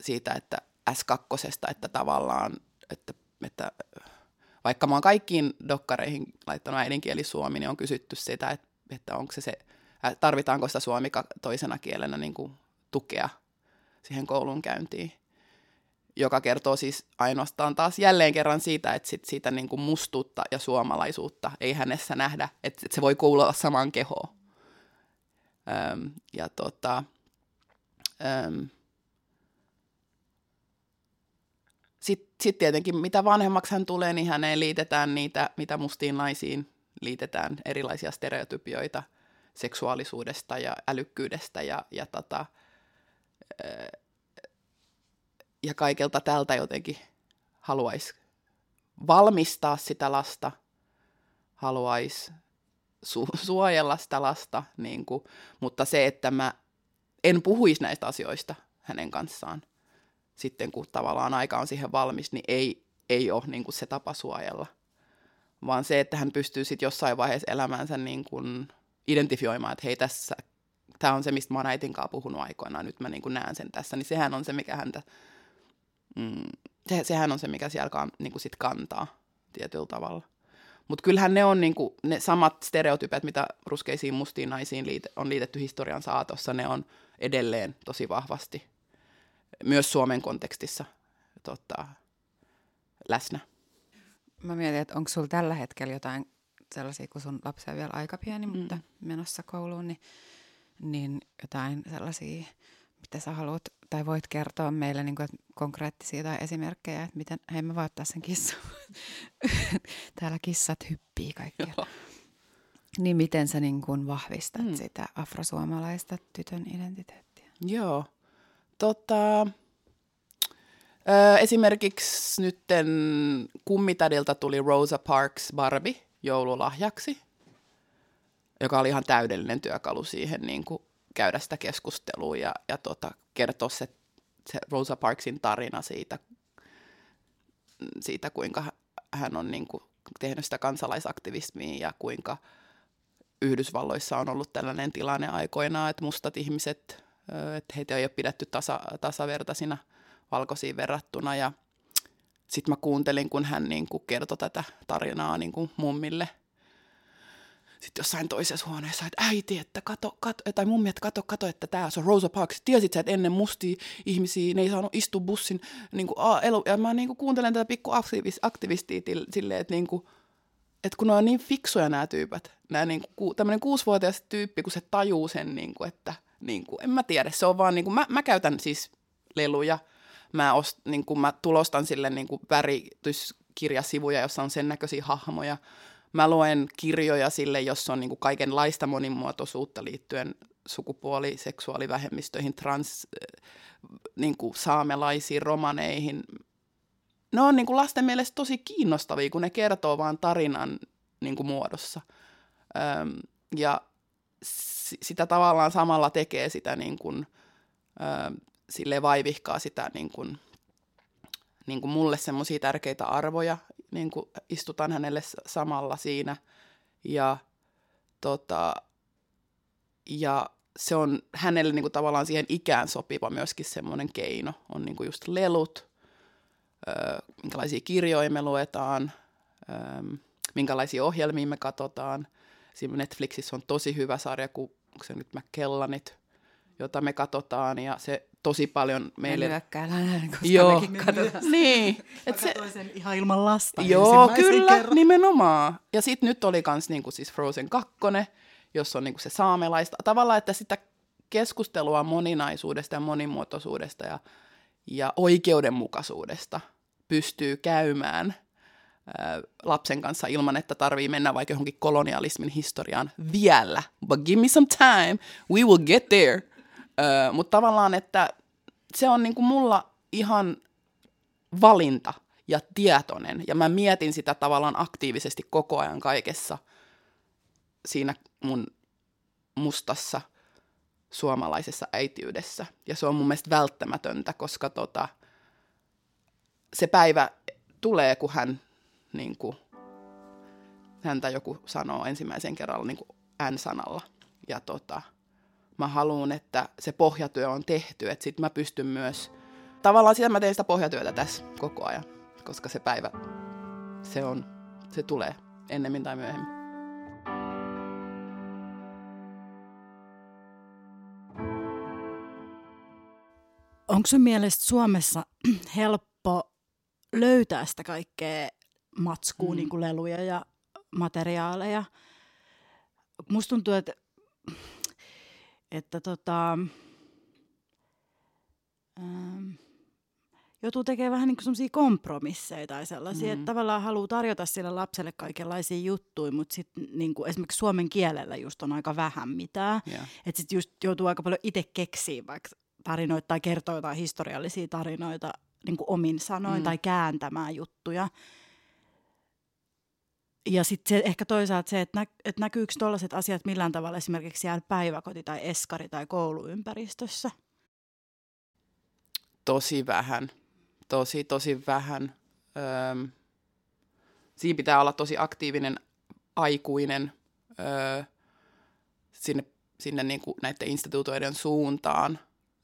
siitä, että S2, että tavallaan, että, että vaikka mä oon kaikkiin dokkareihin laittanut äidinkieli suomi, niin on kysytty sitä, että, että onko se se, tarvitaanko sitä suomi toisena kielenä niin kuin tukea siihen koulun käyntiin. Joka kertoo siis ainoastaan taas jälleen kerran siitä, että sit siitä niin kuin mustuutta ja suomalaisuutta ei hänessä nähdä, että se voi kuulua samaan kehoon. Öm, ja tota, öm, Sitten sit tietenkin mitä vanhemmaksi hän tulee, niin häneen liitetään niitä, mitä mustiin naisiin liitetään erilaisia stereotypioita seksuaalisuudesta ja älykkyydestä ja, ja, tota, ja kaikelta tältä jotenkin haluaisi valmistaa sitä lasta, haluaisi su- suojella sitä lasta, niin kuin, mutta se, että mä en puhuisi näistä asioista hänen kanssaan – sitten kun tavallaan aika on siihen valmis, niin ei, ei ole niin kuin se tapa suojella. Vaan se, että hän pystyy sitten jossain vaiheessa elämänsä niin kuin identifioimaan, että hei tässä, tämä on se, mistä mä oon äitin kanssa puhunut aikoinaan, nyt mä niin kuin näen sen tässä, niin sehän on se, mikä häntä, mm, se, sehän on se, mikä siellä niin kuin sit kantaa tietyllä tavalla. Mutta kyllähän ne on niinku, ne samat stereotypet, mitä ruskeisiin mustiin naisiin liite, on liitetty historian saatossa, ne on edelleen tosi vahvasti myös Suomen kontekstissa tota, läsnä. Mä mietin, että onko sulla tällä hetkellä jotain sellaisia, kun sun lapsi on vielä aika pieni, mm. mutta menossa kouluun, niin, niin jotain sellaisia, mitä sä haluat tai voit kertoa meille niin kuin, konkreettisia tai esimerkkejä, että miten, hei mä voin sen kissan. Täällä kissat hyppii kaikkialla. Niin miten sä niin kuin vahvistat mm. sitä afrosuomalaista tytön identiteettiä? Joo. Tota, ö, esimerkiksi nytten kummitadilta tuli Rosa Parks Barbie joululahjaksi, joka oli ihan täydellinen työkalu siihen niin kuin käydä sitä keskustelua ja, ja tota, kertoa se, se Rosa Parksin tarina siitä, siitä kuinka hän on niin kuin tehnyt sitä kansalaisaktivismia ja kuinka Yhdysvalloissa on ollut tällainen tilanne aikoinaan, että mustat ihmiset että heitä ei ole pidetty tasa, tasavertaisina valkoisiin verrattuna. Ja sitten mä kuuntelin, kun hän niin kuin kertoi tätä tarinaa niin kuin mummille. Sitten jossain toisessa huoneessa, että äiti, että kato, kato tai mummi, että kato, kato, että tämä on Rosa Parks. Tiesit sä, että ennen mustia ihmisiä, ne ei saanut istua bussin niin kuin, a, elu, ja mä niin kuin kuuntelen tätä pikku aktivistia silleen, että niin kuin, että kun ne on niin fiksuja nämä tyypät, nämä niin kuin, tämmöinen kuusivuotias tyyppi, kun se tajuu sen, niin kuin, että – niin kuin, en mä tiedä, se on vaan, niin kuin, mä, mä käytän siis leluja, mä, ost, niin kuin, mä tulostan sille niin kuin värityskirjasivuja, jossa on sen näköisiä hahmoja, mä luen kirjoja sille, jossa on niin kuin kaikenlaista monimuotoisuutta liittyen sukupuoli, seksuaalivähemmistöihin, trans, niin kuin saamelaisiin, romaneihin. Ne on niin kuin lasten mielestä tosi kiinnostavia, kun ne kertoo vaan tarinan niin kuin muodossa. Öm, ja sitä tavallaan samalla tekee sitä niin kuin, ö, sille vaivihkaa sitä niin kuin, niin kuin mulle semmoisia tärkeitä arvoja, niin kuin istutaan hänelle samalla siinä. Ja, tota, ja se on hänelle niin kuin tavallaan siihen ikään sopiva myöskin semmoinen keino, on niin kuin just lelut, minkälaisia kirjoja me luetaan, minkälaisia ohjelmia me katsotaan – Siinä Netflixissä on tosi hyvä sarja, kun se nyt McKellanit, jota me katsotaan. Ja se tosi paljon meille... Nyökkäillään, koska joo, mekin katsotaan. niin. Et se... sen ihan ilman lasta Joo, kyllä, kerran. nimenomaan. Ja sitten nyt oli kans niinku siis Frozen 2, jos on niin kuin se saamelaista. Tavallaan, että sitä keskustelua moninaisuudesta ja monimuotoisuudesta ja, ja oikeudenmukaisuudesta pystyy käymään ää, lapsen kanssa ilman, että tarvii mennä vaikka johonkin kolonialismin historiaan vielä. But give me some time, we will get there. Mutta tavallaan, että se on niin kuin mulla ihan valinta ja tietoinen. Ja mä mietin sitä tavallaan aktiivisesti koko ajan kaikessa siinä mun mustassa suomalaisessa äitiydessä. Ja se on mun mielestä välttämätöntä, koska tota, se päivä tulee, kun hän, niin kuin, häntä joku sanoo ensimmäisen kerralla niin kuin N-sanalla. Ja tota, mä haluan, että se pohjatyö on tehty, että sitten mä pystyn myös, tavallaan sitä mä teen sitä pohjatyötä tässä koko ajan, koska se päivä, se on, se tulee ennemmin tai myöhemmin. Onko sun mielestä Suomessa helppo löytää sitä kaikkea matskua, mm. niin kuin leluja ja materiaaleja? Musta tuntuu, että, että tota, ähm, joutuu tekemään vähän niin kuin kompromisseja tai sellaisia, mm. että tavallaan haluaa tarjota sille lapselle kaikenlaisia juttuja, mutta sitten niin esimerkiksi suomen kielellä just on aika vähän mitään. Yeah. Että sitten just joutuu aika paljon itse keksiä vaikka tarinoita tai kertoa jotain historiallisia tarinoita niin kuin omin sanoin mm. tai kääntämään juttuja. Ja sitten ehkä toisaalta se, että, nä, että näkyykö tuollaiset asiat millään tavalla esimerkiksi siellä päiväkoti- tai eskari- tai kouluympäristössä? Tosi vähän. Tosi, tosi vähän. Öm, siinä pitää olla tosi aktiivinen aikuinen öö, sinne, sinne niin kuin näiden instituutioiden suuntaan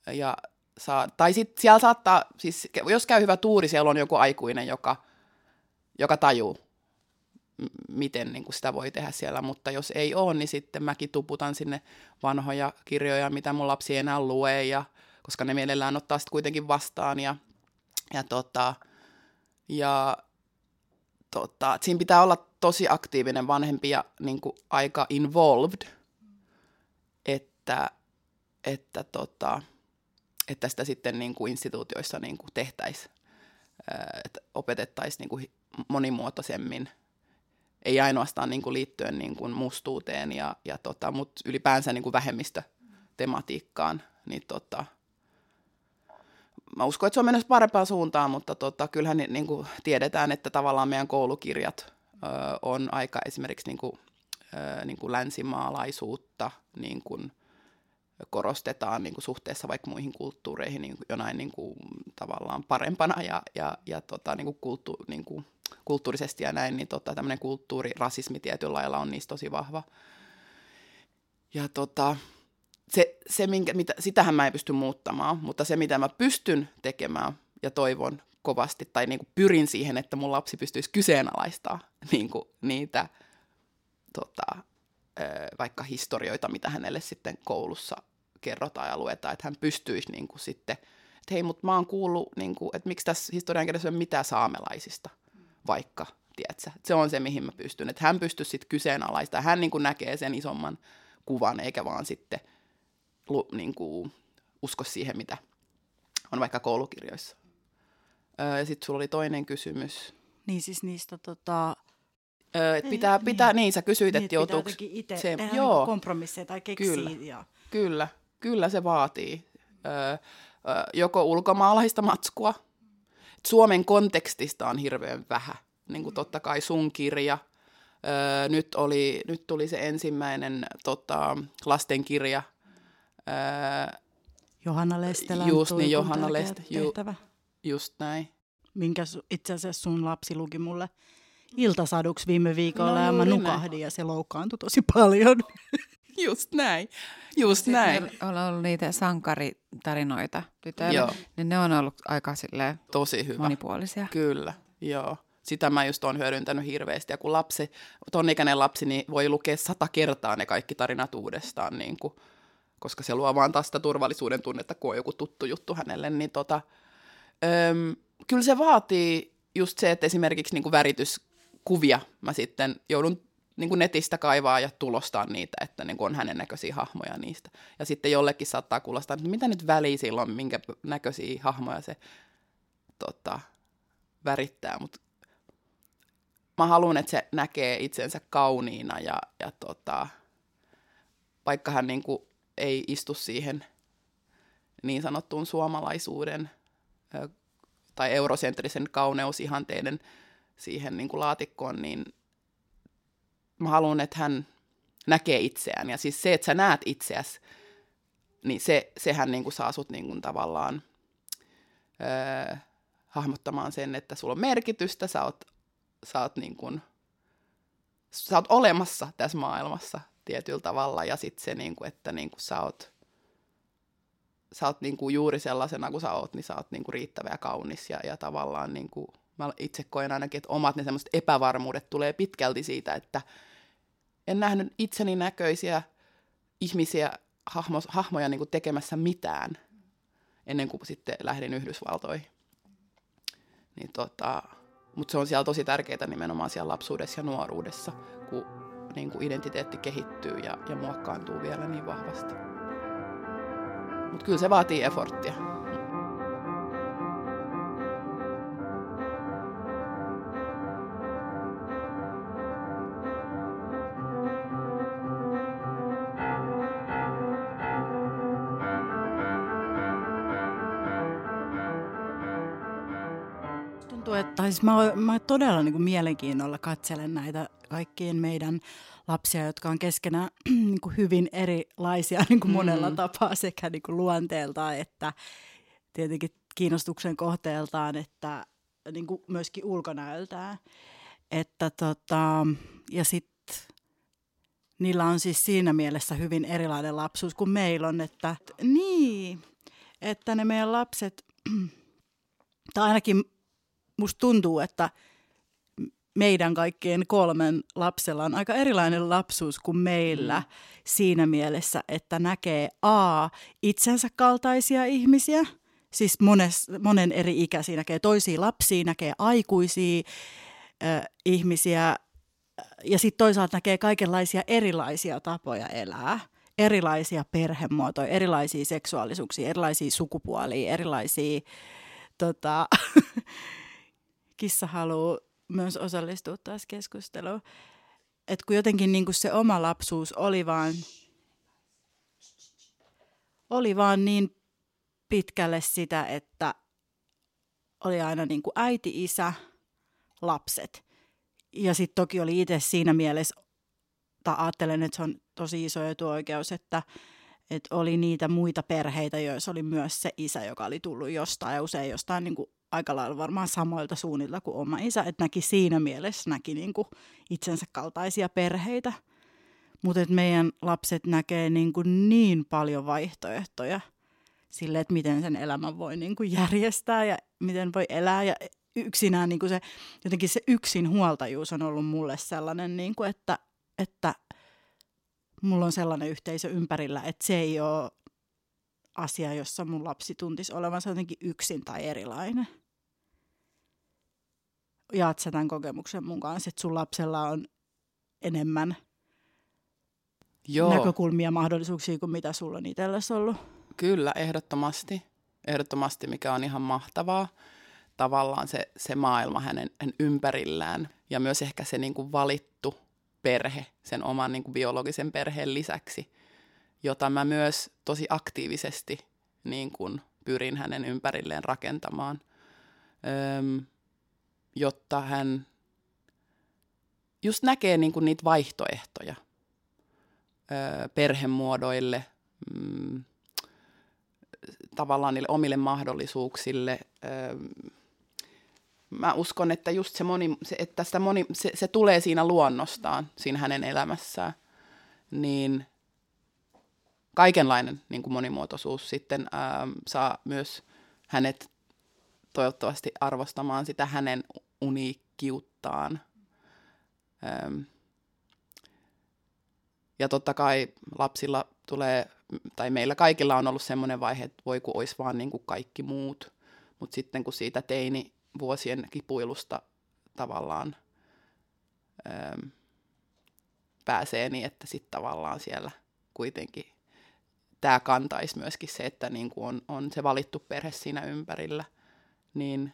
ja saa, tai sitten siellä saattaa, siis jos käy hyvä tuuri, siellä on joku aikuinen, joka, joka tajuu, miten niin kuin sitä voi tehdä siellä, mutta jos ei ole, niin sitten mäkin tuputan sinne vanhoja kirjoja, mitä mun lapsi ei enää lue, ja, koska ne mielellään ottaa sitten kuitenkin vastaan, ja, ja, tota, ja tota, siinä pitää olla tosi aktiivinen vanhempi ja niin kuin aika involved, että, että tota, että sitä sitten niin kuin instituutioissa niin kuin tehtäisiin, että opetettaisiin niin kuin monimuotoisemmin, ei ainoastaan niin kuin liittyen niin kuin mustuuteen, ja, ja tota, mutta ylipäänsä niin kuin vähemmistötematiikkaan, niin tota, mä uskon, että se on menossa parempaan suuntaan, mutta tota, kyllähän niin kuin tiedetään, että tavallaan meidän koulukirjat ö, on aika esimerkiksi niin kuin, ö, niin kuin länsimaalaisuutta, niin kuin – korostetaan niin kuin suhteessa vaikka muihin kulttuureihin niin jonain niin kuin, tavallaan parempana ja, ja, ja tota, niin kuin kulttu, niin kuin, kulttuurisesti ja näin, niin tota, tämmöinen kulttuurirasismi tietyllä lailla on niistä tosi vahva. Ja tota, se, se minkä, mitä, sitähän mä en pysty muuttamaan, mutta se mitä mä pystyn tekemään ja toivon kovasti, tai niin kuin pyrin siihen, että mun lapsi pystyisi kyseenalaistaa niin kuin niitä tota, vaikka historioita, mitä hänelle sitten koulussa kerrotaan ja luetaan, että hän pystyisi niin kuin sitten, että hei, mutta mä oon kuullut, niin kuin, että miksi tässä historian kädessä on mitään saamelaisista, vaikka, tiedätkö? Se on se, mihin mä pystyn, että hän pystyisi sitten kyseenalaista, hän niin kuin näkee sen isomman kuvan, eikä vaan sitten niin kuin, usko siihen, mitä on vaikka koulukirjoissa. ja sitten sulla oli toinen kysymys. Niin siis niistä tota, Öö, et pitää, niin, pitää, niin sä kysyit, että joutuuko... itse se, joo, kompromisseja tai keksiä. Kyllä, ja... kyllä, kyllä se vaatii. Öö, joko ulkomaalaista matskua. Suomen kontekstista on hirveän vähän. Niin kuin totta kai sun kirja. Öö, nyt, oli, nyt tuli se ensimmäinen tota, lastenkirja. Öö, Johanna Lestelän Just niin, Johanna Leste, ju, just näin. Minkä itse asiassa sun lapsi luki mulle iltasaduksi viime viikolla no, ja mä nukahdin näin. ja se loukkaantui tosi paljon. Just näin, just Sitten näin. on ollut niitä sankaritarinoita tytöille, joo. niin ne on ollut aika silleen Tosi hyvä. monipuolisia. Kyllä, joo. Sitä mä just oon hyödyntänyt hirveästi. Ja kun lapsi, ton ikäinen lapsi, niin voi lukea sata kertaa ne kaikki tarinat uudestaan, niin kuin, koska se luo vaan taas sitä turvallisuuden tunnetta, kun on joku tuttu juttu hänelle. Niin tota, öm, kyllä se vaatii just se, että esimerkiksi niin kuin väritys kuvia mä sitten joudun niin kuin netistä kaivaa ja tulostaa niitä, että niin kuin on hänen näköisiä hahmoja niistä. Ja sitten jollekin saattaa kuulostaa, että mitä nyt väliä silloin, minkä näköisiä hahmoja se tota, värittää, mutta mä haluan, että se näkee itsensä kauniina ja, ja tota, vaikka hän niin kuin ei istu siihen niin sanottuun suomalaisuuden tai eurosentrisen kauneusihanteiden siihen niin kuin laatikkoon, niin mä haluan, että hän näkee itseään. Ja siis se, että sä näet itseäsi, niin se, sehän niin kuin saa sut niin kuin tavallaan öö, hahmottamaan sen, että sulla on merkitystä, sä oot, sä oot, niin kuin, sä oot olemassa tässä maailmassa tietyllä tavalla. Ja sitten se, niin kuin, että niin kuin sä oot, sä oot niin kuin juuri sellaisena kuin sä oot, niin sä oot niin kuin riittävä ja kaunis ja, ja tavallaan niin kuin, mä itse koen ainakin, että omat ne semmoiset epävarmuudet tulee pitkälti siitä, että en nähnyt itseni näköisiä ihmisiä, hahmo, hahmoja niin kuin tekemässä mitään ennen kuin sitten lähdin Yhdysvaltoihin. Niin tota, mutta se on siellä tosi tärkeää nimenomaan siellä lapsuudessa ja nuoruudessa, kun niin kuin identiteetti kehittyy ja, ja muokkaantuu vielä niin vahvasti. Mutta kyllä se vaatii efforttia. Tai siis mä, mä todella niin kuin mielenkiinnolla katselen näitä kaikkien meidän lapsia, jotka on keskenään niin kuin hyvin erilaisia niin kuin monella mm. tapaa sekä niin kuin luonteeltaan että tietenkin kiinnostuksen kohteeltaan, että niin kuin myöskin ulkonäöltään. Että tota, ja sitten niillä on siis siinä mielessä hyvin erilainen lapsuus kuin meillä on, että niin, että ne meidän lapset, tai ainakin musta tuntuu, että meidän kaikkien kolmen lapsella on aika erilainen lapsuus kuin meillä mm. siinä mielessä, että näkee A, itsensä kaltaisia ihmisiä, siis mones, monen eri ikäisiä, näkee toisia lapsia, näkee aikuisia äh, ihmisiä. Ja sitten toisaalta näkee kaikenlaisia erilaisia tapoja elää, erilaisia perhemuotoja, erilaisia seksuaalisuuksia, erilaisia sukupuolia, erilaisia tota, kissa haluaa myös osallistua taas keskusteluun. Että kun jotenkin niin kuin se oma lapsuus oli vaan, oli vaan niin pitkälle sitä, että oli aina niin kuin äiti, isä, lapset. Ja sitten toki oli itse siinä mielessä, tai ajattelen, että se on tosi iso etuoikeus, että, että oli niitä muita perheitä, joissa oli myös se isä, joka oli tullut jostain ja usein jostain niin kuin aika lailla varmaan samoilta suunnilta kuin oma isä, että näki siinä mielessä näki niin kuin itsensä kaltaisia perheitä. Mutta meidän lapset näkee niin, kuin niin paljon vaihtoehtoja sille, että miten sen elämän voi niin kuin järjestää ja miten voi elää. Ja yksinään niin kuin se, jotenkin se yksin huoltajuus on ollut mulle sellainen, niin kuin että, että mulla on sellainen yhteisö ympärillä, että se ei ole asia, jossa mun lapsi tuntisi olevansa jotenkin yksin tai erilainen jaat sä tämän kokemuksen mun kanssa, että sun lapsella on enemmän Joo. näkökulmia ja mahdollisuuksia kuin mitä sulla on itsellesi ollut? Kyllä, ehdottomasti. Ehdottomasti, mikä on ihan mahtavaa. Tavallaan se, se maailma hänen, hänen ympärillään ja myös ehkä se niin kuin valittu perhe sen oman niin kuin biologisen perheen lisäksi, jota mä myös tosi aktiivisesti niin kuin pyrin hänen ympärilleen rakentamaan. Öm, jotta hän just näkee niin kuin niitä vaihtoehtoja perhemuodoille, mm, tavallaan niille omille mahdollisuuksille. Mä uskon, että just se, moni, se, että sitä moni, se, se tulee siinä luonnostaan, siinä hänen elämässään, niin kaikenlainen niin kuin monimuotoisuus sitten ää, saa myös hänet toivottavasti arvostamaan sitä hänen uniikkiuttaan. Öm, ja totta kai lapsilla tulee, tai meillä kaikilla on ollut semmoinen vaihe, että voi kun olisi vaan niin kuin kaikki muut. Mutta sitten kun siitä teini vuosien kipuilusta tavallaan öm, pääsee niin, että sitten tavallaan siellä kuitenkin tämä kantaisi myöskin se, että niin kuin on, on se valittu perhe siinä ympärillä, niin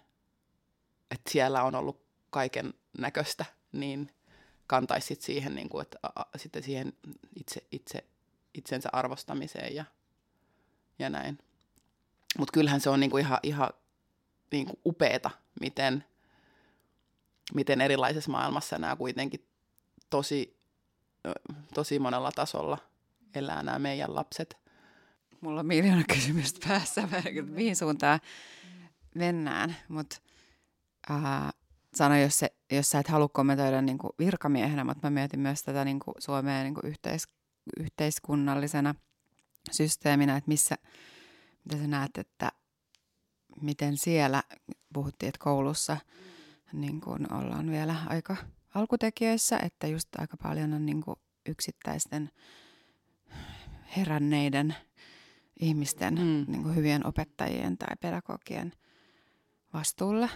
että siellä on ollut kaiken näköistä, niin kantaisi siihen, niin kuin, että a, sitten siihen itse, itse, itsensä arvostamiseen ja, ja näin. Mutta kyllähän se on niin kuin ihan, ihan niin kuin upeeta, miten, miten erilaisessa maailmassa nämä kuitenkin tosi, tosi monella tasolla elää nämä meidän lapset. Mulla on miljoona kysymystä päässä, mihin suuntaan mennään, mutta uh, sano, jos, se, jos sä et halua kommentoida niin kuin virkamiehenä, mutta mä mietin myös tätä niin kuin Suomeen niin kuin yhteis, yhteiskunnallisena systeeminä, että missä, mitä sä näet, että miten siellä puhuttiin, että koulussa niin kuin ollaan vielä aika alkutekijöissä, että just aika paljon on niin kuin yksittäisten heränneiden ihmisten, mm. niin kuin hyvien opettajien tai pedagogien vastuulla.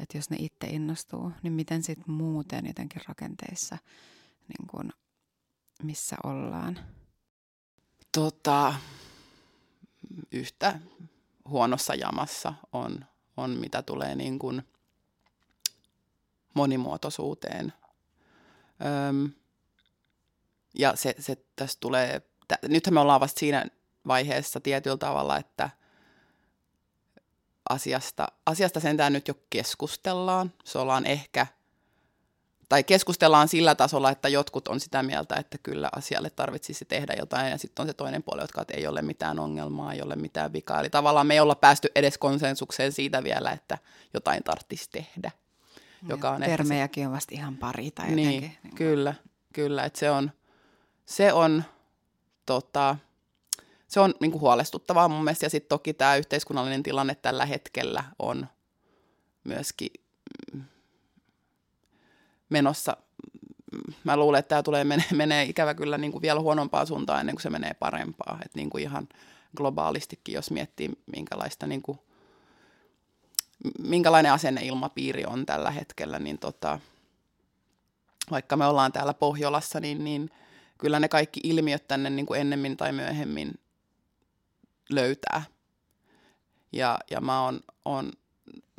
Että jos ne itse innostuu, niin miten sitten muuten jotenkin rakenteissa, niin kuin, missä ollaan? Tota, yhtä huonossa jamassa on, on mitä tulee niin kuin monimuotoisuuteen. Öm, ja se, se tässä tulee, t- nythän me ollaan vasta siinä vaiheessa tietyllä tavalla, että asiasta, asiasta sentään nyt jo keskustellaan. Se ollaan ehkä – tai keskustellaan sillä tasolla, että jotkut on sitä mieltä, että kyllä asialle tarvitsisi tehdä jotain, ja sitten on se toinen puoli, jotka ei ole mitään ongelmaa, ei ole mitään vikaa. Eli tavallaan me ei olla päästy edes konsensukseen siitä vielä, että jotain tarvitsisi tehdä. Joka on termejäkin se... on vasta ihan pari tai niin, jotenkin. Niin kyllä, kyllä, että se on, se on, tota, se on niin kuin huolestuttavaa mun mielestä, ja sitten toki tämä yhteiskunnallinen tilanne tällä hetkellä on myöskin menossa. Mä luulen, että tämä tulee menee, menee ikävä kyllä niin kuin vielä huonompaan suuntaan ennen kuin se menee parempaa. Että niin kuin ihan globaalistikin, jos miettii minkälaista niin kuin, minkälainen asenneilmapiiri on tällä hetkellä, niin tota, vaikka me ollaan täällä Pohjolassa, niin, niin kyllä ne kaikki ilmiöt tänne niin kuin ennemmin tai myöhemmin löytää. Ja, ja mä oon, oon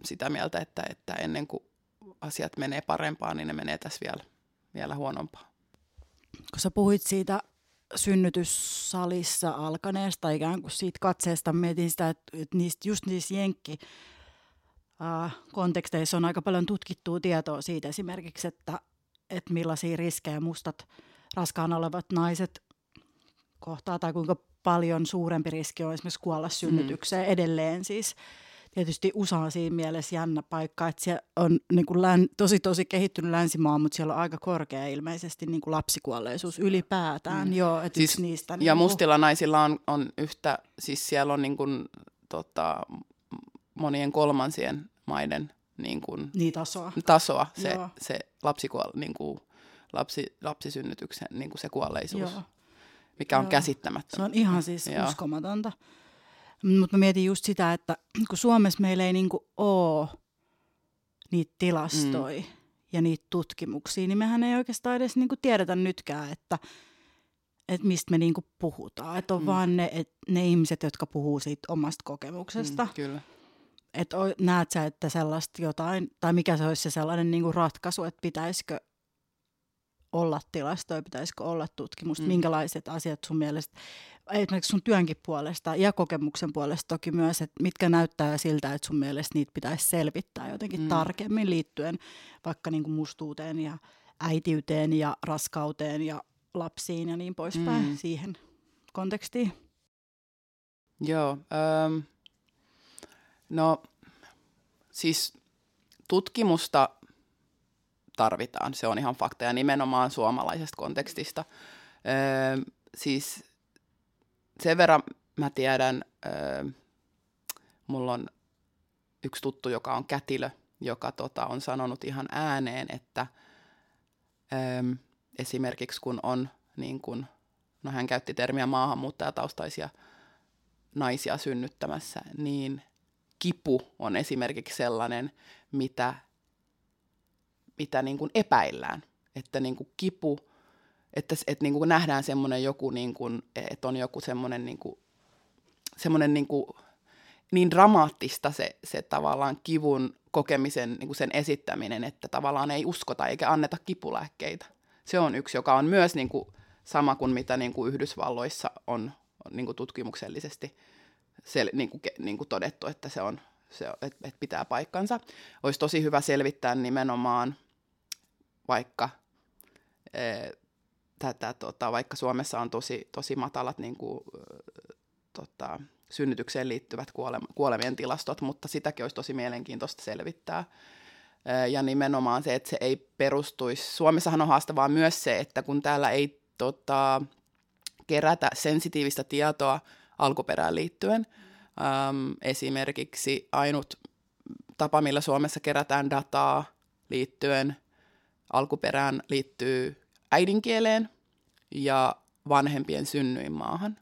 sitä mieltä, että, että ennen kuin asiat menee parempaan, niin ne menee tässä vielä, vielä huonompaan. Kun sä puhuit siitä synnytyssalissa alkaneesta ikään kuin siitä katseesta, mietin sitä, että niistä, just niissä jenkki konteksteissa on aika paljon tutkittua tietoa siitä esimerkiksi, että, että millaisia riskejä mustat raskaana olevat naiset kohtaa tai kuinka paljon suurempi riski on esimerkiksi kuolla synnytykseen mm. edelleen siis tietysti USA on siinä mielessä jännä paikka, että siellä on niin kuin län, tosi tosi kehittynyt länsimaa, mutta siellä on aika korkea ilmeisesti niin kuin lapsikuolleisuus ylipäätään. Mm. Joo, että siis, niistä, niin ja kuin... mustilla naisilla on, on yhtä, siis siellä on niin kuin, tota, monien kolmansien maiden niin kuin, niin tasoa, tasoa se, se lapsikuol, niin kuin, lapsi, lapsisynnytyksen niin kuin se kuolleisuus. Joo. Mikä on Joo. käsittämätöntä. Se on ihan siis Joo. uskomatonta. Mutta mä mietin just sitä, että kun Suomessa meillä ei niinku ole niitä tilastoja mm. ja niitä tutkimuksia, niin mehän ei oikeastaan edes niinku tiedetä nytkään, että et mistä me niinku puhutaan. Että on mm. vaan ne, et ne ihmiset, jotka puhuu siitä omasta kokemuksesta. Mm, kyllä. Että näet sä, että sellaista jotain, tai mikä se olisi se sellainen niinku ratkaisu, että pitäisikö olla tilastoja, pitäisikö olla tutkimusta, mm. minkälaiset asiat sun mielestä esimerkiksi sun työnkin puolesta ja kokemuksen puolesta toki myös, että mitkä näyttää siltä, että sun mielestä niitä pitäisi selvittää jotenkin mm. tarkemmin liittyen vaikka niin kuin mustuuteen ja äitiyteen ja raskauteen ja lapsiin ja niin poispäin mm. siihen kontekstiin. Joo, ähm, no siis tutkimusta tarvitaan, se on ihan fakta ja nimenomaan suomalaisesta kontekstista. Öö, siis sen verran mä tiedän, öö, mulla on yksi tuttu, joka on kätilö, joka tota, on sanonut ihan ääneen, että öö, esimerkiksi kun on niin kun, no hän käytti termiä maahanmuuttajataustaisia naisia synnyttämässä, niin kipu on esimerkiksi sellainen, mitä, mitä niin kuin epäillään. Että niin kuin kipu että, että niin kuin nähdään semmoinen joku, niin kuin, että on joku semmoinen, niin kuin, semmoinen niin, kuin, niin dramaattista se, se tavallaan kivun kokemisen niin kuin sen esittäminen, että tavallaan ei uskota eikä anneta kipulääkkeitä. Se on yksi, joka on myös niin kuin, sama kuin mitä niin kuin Yhdysvalloissa on, on niin kuin tutkimuksellisesti sel, niin kuin, niin kuin todettu, että se on, se, että, että pitää paikkansa. Olisi tosi hyvä selvittää nimenomaan vaikka e, tätä, tota, vaikka Suomessa on tosi, tosi matalat niin kuin, tota, synnytykseen liittyvät kuolemien tilastot, mutta sitäkin olisi tosi mielenkiintoista selvittää. Ja nimenomaan se, että se ei perustuisi. Suomessahan on haastavaa myös se, että kun täällä ei tota, kerätä sensitiivistä tietoa alkuperään liittyen, äm, esimerkiksi ainut tapa, millä Suomessa kerätään dataa liittyen alkuperään liittyy äidinkieleen ja vanhempien synnyinmaahan.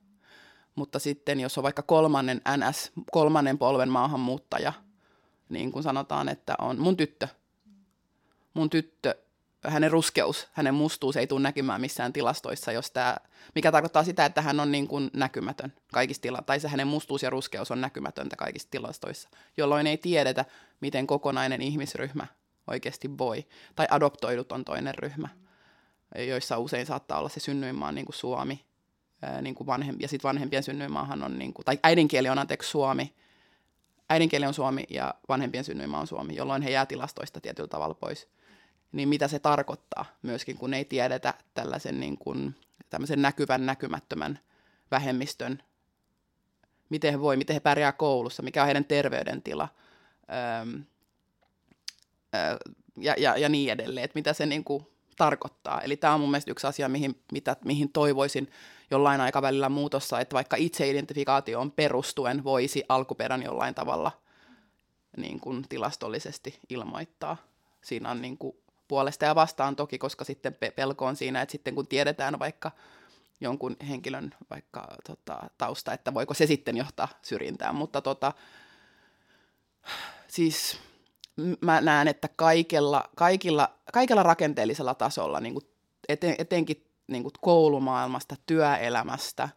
Mutta sitten jos on vaikka kolmannen NS, kolmannen polven maahanmuuttaja, niin kuin sanotaan, että on mun tyttö, mun tyttö, hänen ruskeus, hänen mustuus ei tule näkymään missään tilastoissa, jos tämä, mikä tarkoittaa sitä, että hän on niin kuin näkymätön kaikissa tila, tai se hänen mustuus ja ruskeus on näkymätöntä kaikissa tilastoissa, jolloin ei tiedetä, miten kokonainen ihmisryhmä oikeasti voi. Tai adoptoidut on toinen ryhmä, joissa usein saattaa olla se synnyinmaa niin kuin Suomi, niin kuin vanhempi, ja sitten vanhempien synnyinmaahan on, niin kuin, tai äidinkieli on anteeksi Suomi, äidinkieli on Suomi ja vanhempien synnyinmaa on Suomi, jolloin he jää tilastoista tietyllä tavalla pois. Niin mitä se tarkoittaa myöskin, kun ei tiedetä tällaisen niin kuin, tämmöisen näkyvän, näkymättömän vähemmistön, miten he voi, miten he pärjää koulussa, mikä on heidän terveydentila ja, ja, ja niin edelleen, että mitä se niin kuin, tarkoittaa. Eli tämä on mun mielestä yksi asia, mihin, mitä, mihin toivoisin jollain aikavälillä muutossa, että vaikka itseidentifikaatioon perustuen voisi alkuperän jollain tavalla niin kuin tilastollisesti ilmoittaa. Siinä on niin kuin puolesta ja vastaan toki, koska sitten pelko on siinä, että sitten kun tiedetään vaikka jonkun henkilön vaikka tota, tausta, että voiko se sitten johtaa syrjintään, mutta tota, siis mä näen, että kaikella, kaikilla, kaikilla rakenteellisella tasolla, niin kuin eten, etenkin niin kuin koulumaailmasta, työelämästä,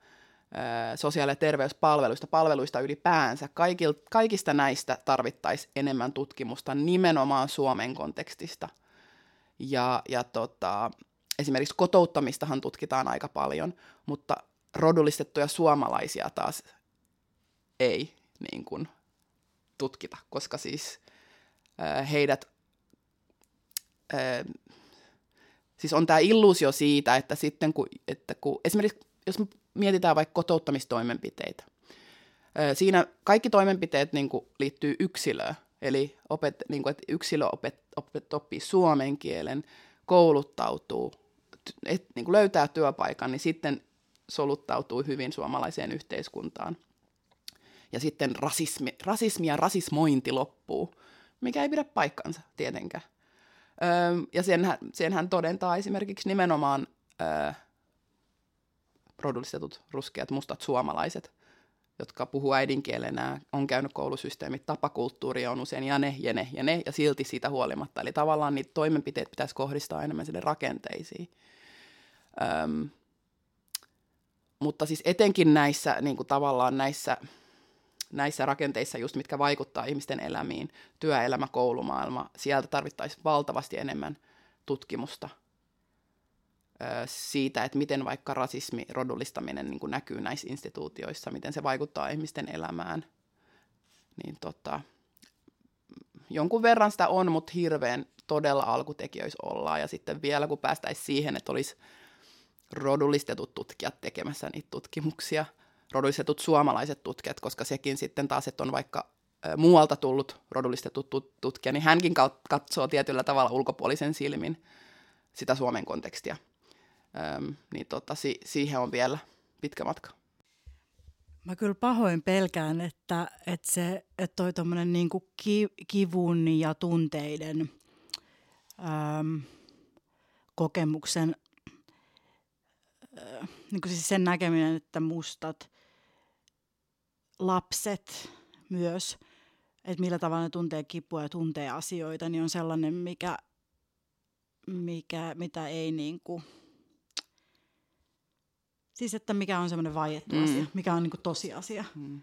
sosiaali- ja terveyspalveluista, palveluista ylipäänsä, kaikil, kaikista näistä tarvittaisiin enemmän tutkimusta nimenomaan Suomen kontekstista. Ja, ja tota, esimerkiksi kotouttamistahan tutkitaan aika paljon, mutta rodullistettuja suomalaisia taas ei niin kuin, tutkita, koska siis heidät, siis on tämä illuusio siitä, että sitten kun, että kun esimerkiksi jos mietitään vaikka kotouttamistoimenpiteitä, siinä kaikki toimenpiteet niin kuin, liittyy yksilöön, eli opet, niin kuin, että yksilö opet, opet, oppii suomen kielen, kouluttautuu, et, niin kuin löytää työpaikan, niin sitten soluttautuu hyvin suomalaiseen yhteiskuntaan. Ja sitten rasismi, rasismi ja rasismointi loppuu mikä ei pidä paikkansa tietenkään. Öö, ja senhän, senhän todentaa esimerkiksi nimenomaan öö, rodullistetut ruskeat mustat suomalaiset, jotka puhuu äidinkielenä, on käynyt koulusysteemit, tapakulttuuri on usein ja ne ja ne ja ne, ja silti siitä huolimatta. Eli tavallaan niitä toimenpiteitä pitäisi kohdistaa enemmän sinne rakenteisiin. Öm, mutta siis etenkin näissä, niin kuin tavallaan näissä näissä rakenteissa just, mitkä vaikuttaa ihmisten elämiin, työelämä, koulumaailma, sieltä tarvittaisiin valtavasti enemmän tutkimusta ö, siitä, että miten vaikka rasismi, rodullistaminen niin näkyy näissä instituutioissa, miten se vaikuttaa ihmisten elämään. Niin tota, jonkun verran sitä on, mutta hirveän todella alkutekijöissä ollaan. Ja sitten vielä kun päästäisiin siihen, että olisi rodullistetut tutkijat tekemässä niitä tutkimuksia – rodullistetut suomalaiset tutkijat, koska sekin sitten taas, että on vaikka muualta tullut rodullistetut tutkija, niin hänkin katsoo tietyllä tavalla ulkopuolisen silmin sitä Suomen kontekstia. Öm, niin tota, si- siihen on vielä pitkä matka. Mä kyllä pahoin pelkään, että, että, se, että toi tommonen niinku ki, kivun ja tunteiden öm, kokemuksen, ö, niin siis sen näkeminen, että mustat lapset myös, että millä tavalla ne tuntee kipua ja tuntee asioita, niin on sellainen, mikä, mikä, mitä ei niin kuin, Siis, että mikä on semmoinen vaiettu Mm. asia, mikä on niin kuin tosiasia. Mm.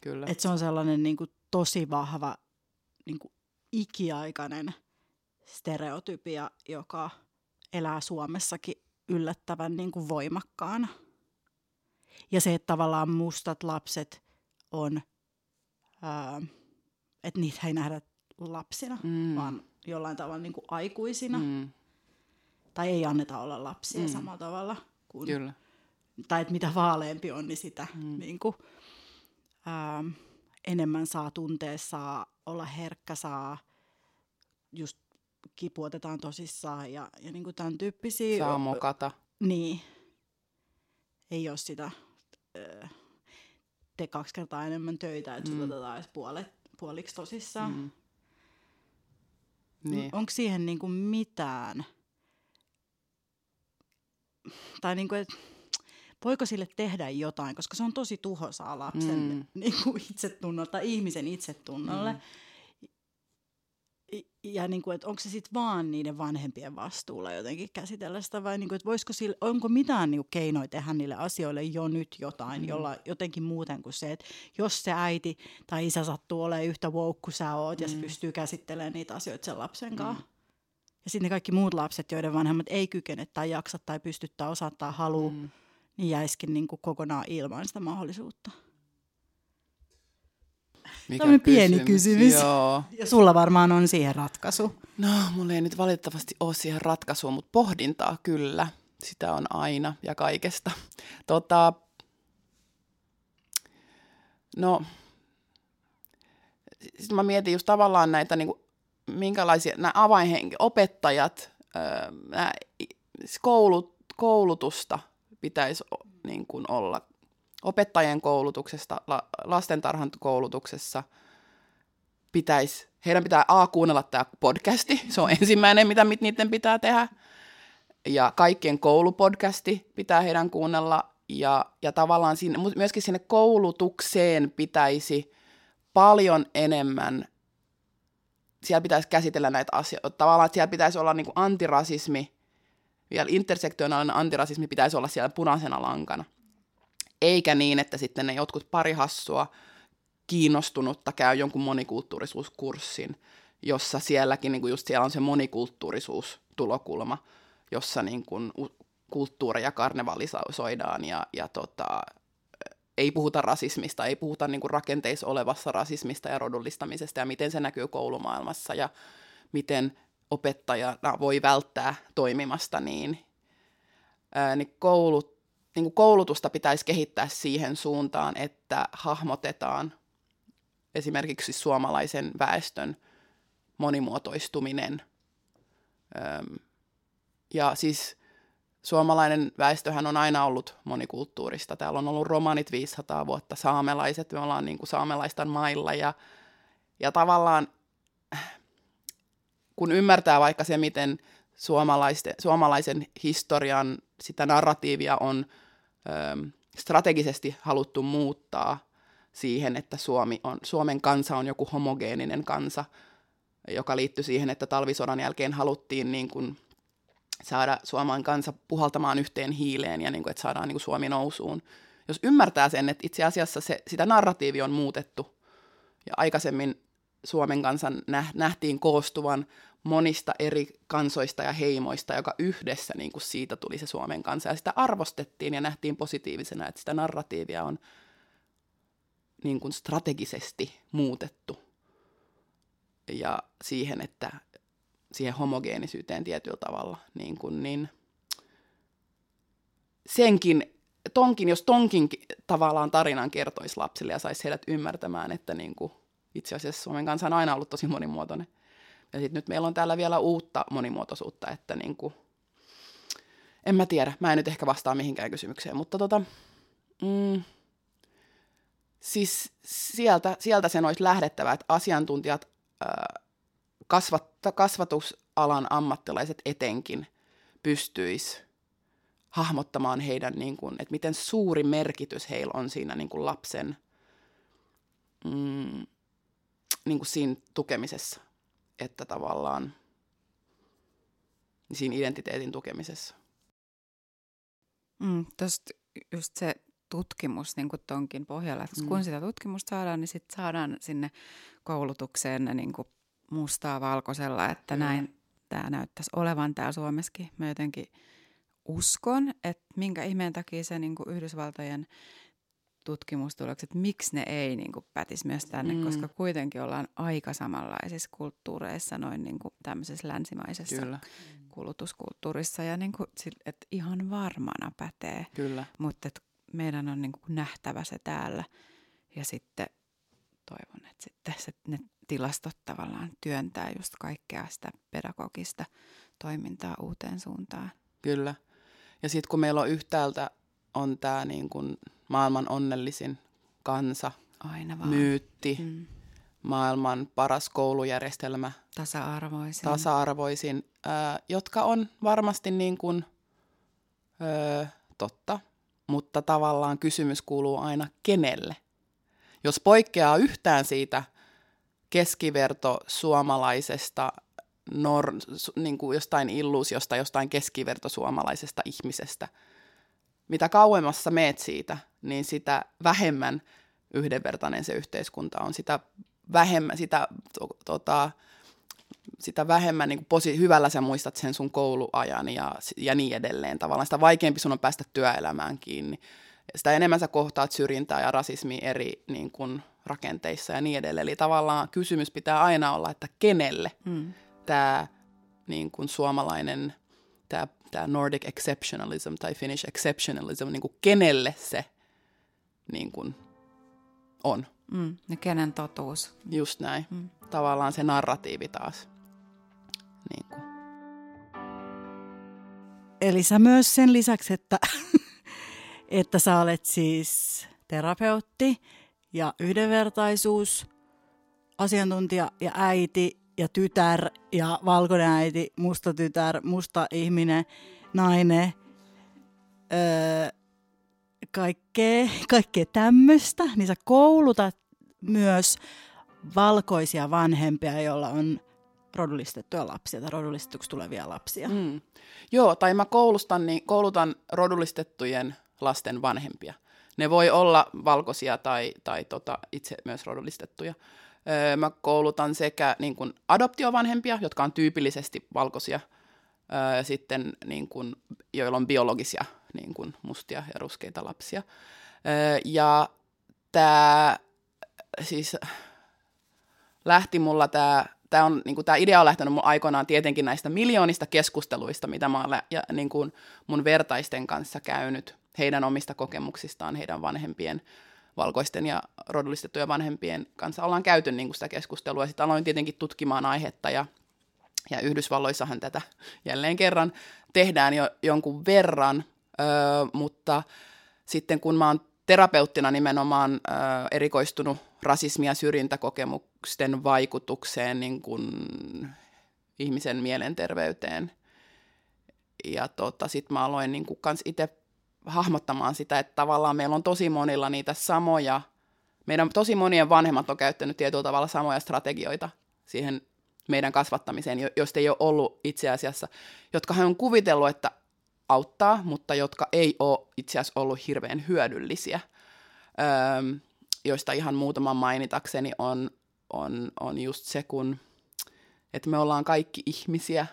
Kyllä. Että se on sellainen niin kuin tosi vahva niin kuin ikiaikainen stereotypia, joka elää Suomessakin yllättävän niin kuin voimakkaana. Ja se, että tavallaan mustat lapset on, ää, että niitä ei nähdä lapsina, Mm. vaan jollain tavalla niin kuin aikuisina. Mm. Tai ei anneta olla lapsia Mm. samalla tavalla. Kuin, Kyllä. tai että mitä vaaleampi on, niin sitä Mm. mm. niin kuin, ää, enemmän saa tuntea, saa olla herkkä, saa just kipuotetaan tosissaan ja, ja niin kuin tämän tyyppisiä. Saa mokata. Niin. Ei ole sitä, ö, tee kaksi kertaa enemmän töitä, että mm. Otetaan edes puolet, puoliksi tosissaan. Mm. Mm. Niin. Onko siihen niin kuin mitään, tai niin kuin, et, voiko sille tehdä jotain, koska se on tosi tuhoisaa lapsen Mm. niin kuin itsetunnolle tai ihmisen itsetunnolle. Mm. Ja niin kuin, että onko se sitten vaan niiden vanhempien vastuulla jotenkin käsitellä sitä vai niin kuin, että voisiko sille, onko mitään niin kuin keinoja tehdä niille asioille jo nyt jotain, Mm. mm. jolla jotenkin muuten kuin se, että jos se äiti tai isä sattuu olemaan yhtä woke kuin sä oot mm. ja se Mm. pystyy käsittelemään niitä asioita sen lapsen kanssa. Mm. Ja sitten kaikki muut lapset, joiden vanhemmat ei kykene tai jaksa tai pysty tai osaa tai halua, mm. Mm. niin jäisikin niin kuin kokonaan ilman sitä mahdollisuutta. Mikä Tämmönen pieni kysymys. Joo. Ja sulla varmaan on siihen ratkaisu. No, mulla ei nyt valitettavasti ole siihen ratkaisua, mutta pohdintaa kyllä. Sitä on aina ja kaikesta. Tota, no, sitten mä mietin just tavallaan näitä, niin kuin, minkälaisia nämä avainhenki, opettajat, nämä koulut, koulutusta pitäisi niin kuin olla. Opettajien koulutuksesta, la, lastentarhan koulutuksessa pitäisi, heidän pitää A kuunnella tämä podcasti, se on ensimmäinen, mitä mit- niiden pitää tehdä. Ja kaikkien koulupodcasti pitää heidän kuunnella. Ja, ja tavallaan sinne, myöskin sinne koulutukseen pitäisi paljon enemmän, siellä pitäisi käsitellä näitä asioita. Tavallaan, siellä pitäisi olla niin kuin antirasismi, vielä intersektionaalinen antirasismi pitäisi olla siellä punaisena lankana. Eikä niin, että sitten ne jotkut pari hassua kiinnostunutta käy jonkun monikulttuurisuuskurssin, jossa sielläkin niin kuin just siellä on se monikulttuurisuus-tulokulma, jossa niin kuin kulttuureja karnevalisoidaan ja, ja tota, ei puhuta rasismista, ei puhuta niin kuin rakenteissa olevassa rasismista ja rodullistamisesta ja miten se näkyy koulumaailmassa ja miten opettajana voi välttää toimimasta niin. Ää, niin koulut, niin kuin koulutusta pitäisi kehittää siihen suuntaan, että hahmotetaan esimerkiksi suomalaisen väestön monimuotoistuminen. Ja siis suomalainen väestöhän on aina ollut monikulttuurista. Täällä on ollut romanit 500 vuotta, saamelaiset, me ollaan niin kuin saamelaistan mailla ja, ja tavallaan kun ymmärtää vaikka se, miten suomalaisen historian sitä narratiivia on strategisesti haluttu muuttaa siihen, että Suomi on, Suomen kansa on joku homogeeninen kansa, joka liittyy siihen, että talvisodan jälkeen haluttiin niin kuin saada Suomen kansa puhaltamaan yhteen hiileen ja niin kuin, että saadaan niin kuin Suomi nousuun. Jos ymmärtää sen, että itse asiassa se, sitä narratiivi on muutettu ja aikaisemmin Suomen kansan nähtiin koostuvan monista eri kansoista ja heimoista, joka yhdessä niin kuin siitä tuli se Suomen kansa. Ja sitä arvostettiin ja nähtiin positiivisena, että sitä narratiivia on niin kuin strategisesti muutettu. Ja siihen, että siihen homogeenisyyteen tietyllä tavalla. Niin kuin, niin senkin, tonkin, jos tonkin tavallaan tarinan kertoisi lapsille ja saisi heidät ymmärtämään, että niin kuin, itse asiassa Suomen kansa on aina ollut tosi monimuotoinen. Ja sitten nyt meillä on täällä vielä uutta monimuotoisuutta, että niin kuin, en mä tiedä, mä en nyt ehkä vastaa mihinkään kysymykseen, mutta tota, mm, siis sieltä, sieltä sen olisi lähdettävä, että asiantuntijat, ää, kasvatta, kasvatusalan ammattilaiset etenkin pystyis hahmottamaan heidän, niin kuin, että miten suuri merkitys heillä on siinä niin kuin lapsen mm, niin kuin siinä tukemisessa, että tavallaan siinä identiteetin tukemisessa. Mm, Tuosta just se tutkimus niin kuin tonkin pohjalla, että mm. kun sitä tutkimusta saadaan, niin sitten saadaan sinne koulutukseen ne niin kuin mustaa valkoisella, että mm. näin tämä näyttäisi olevan täällä Suomessakin. Mä jotenkin uskon, että minkä ihmeen takia se niin kuin Yhdysvaltojen tutkimustulokset, miksi ne ei niin kuin pätisi myös tänne, mm. koska kuitenkin ollaan aika samanlaisissa kulttuureissa, noin niin kuin tämmöisessä länsimaisessa Kyllä. kulutuskulttuurissa, ja niin kuin, että ihan varmana pätee. Kyllä. Mutta meidän on niin kuin nähtävä se täällä, ja sitten toivon, että sitten se, ne tilastot tavallaan työntää just kaikkea sitä pedagogista toimintaa uuteen suuntaan. Kyllä. Ja sitten kun meillä on yhtäältä on tämä niin kuin maailman onnellisin kansa, Aina vaan. myytti, mm. maailman paras koulujärjestelmä. Tasa-arvoisin. Tasa-arvoisin, äh, jotka on varmasti niin kuin, äh, totta, mutta tavallaan kysymys kuuluu aina kenelle. Jos poikkeaa yhtään siitä keskiverto suomalaisesta nor, niin kuin jostain illuusiosta, jostain keskiverto suomalaisesta ihmisestä – mitä kauemmassa meet siitä, niin sitä vähemmän yhdenvertainen se yhteiskunta on. Sitä vähemmän, sitä, to, tota, sitä vähemmän niin posi- hyvällä sä muistat sen sun kouluajan ja, ja niin edelleen. Tavallaan sitä vaikeampi sun on päästä työelämään kiinni. Sitä enemmän sä kohtaat syrjintää ja rasismia eri niin kuin, rakenteissa ja niin edelleen. Eli tavallaan kysymys pitää aina olla, että kenelle mm. tämä niin kuin, suomalainen – tämä, tämä Nordic exceptionalism tai Finnish exceptionalism, niin kuin kenelle se niin kuin on. Mm, ja kenen totuus. Just näin. Mm. Tavallaan se narratiivi taas. Niin kuin. Eli sä myös sen lisäksi, että, että sä olet siis terapeutti ja yhdenvertaisuus, asiantuntija ja äiti ja tytär ja valkoinen äiti, musta tytär, musta ihminen, nainen, öö, kaikkea, kaikkea tämmöistä, niin sä koulutat myös valkoisia vanhempia, joilla on rodullistettuja lapsia tai rodullistetuksi tulevia lapsia. Mm. Joo, tai mä koulustan, niin koulutan rodullistettujen lasten vanhempia. Ne voi olla valkoisia tai, tai tota, itse myös rodullistettuja. Mä koulutan sekä niin kuin adoptiovanhempia, jotka on tyypillisesti valkoisia, ja sitten niin kuin, joilla on biologisia niin kuin mustia ja ruskeita lapsia. Ja tämä siis lähti mulla tämä tämä on, niin tämä idea on lähtenyt mun aikoinaan tietenkin näistä miljoonista keskusteluista, mitä mä olen ja, niin kuin mun vertaisten kanssa käynyt heidän omista kokemuksistaan, heidän vanhempien valkoisten ja rodullistettujen vanhempien kanssa ollaan käyty niin kuin sitä keskustelua. Sitten aloin tietenkin tutkimaan aihetta ja, ja Yhdysvalloissahan tätä jälleen kerran tehdään jo jonkun verran, öö, mutta sitten kun mä oon terapeuttina nimenomaan ö, erikoistunut rasismi- ja syrjintäkokemusten vaikutukseen niin kuin ihmisen mielenterveyteen. Ja tota, sitten mä aloin niin kuin kans itse hahmottamaan sitä, että tavallaan meillä on tosi monilla niitä samoja, meidän tosi monien vanhemmat on käyttänyt tietyllä tavalla samoja strategioita siihen meidän kasvattamiseen, joista ei ole ollut itse asiassa, jotka hän on kuvitellut, että auttaa, mutta jotka ei ole itse asiassa ollut hirveän hyödyllisiä. Öö, joista ihan muutaman mainitakseni on, on, on just se, kun, että me ollaan kaikki ihmisiä,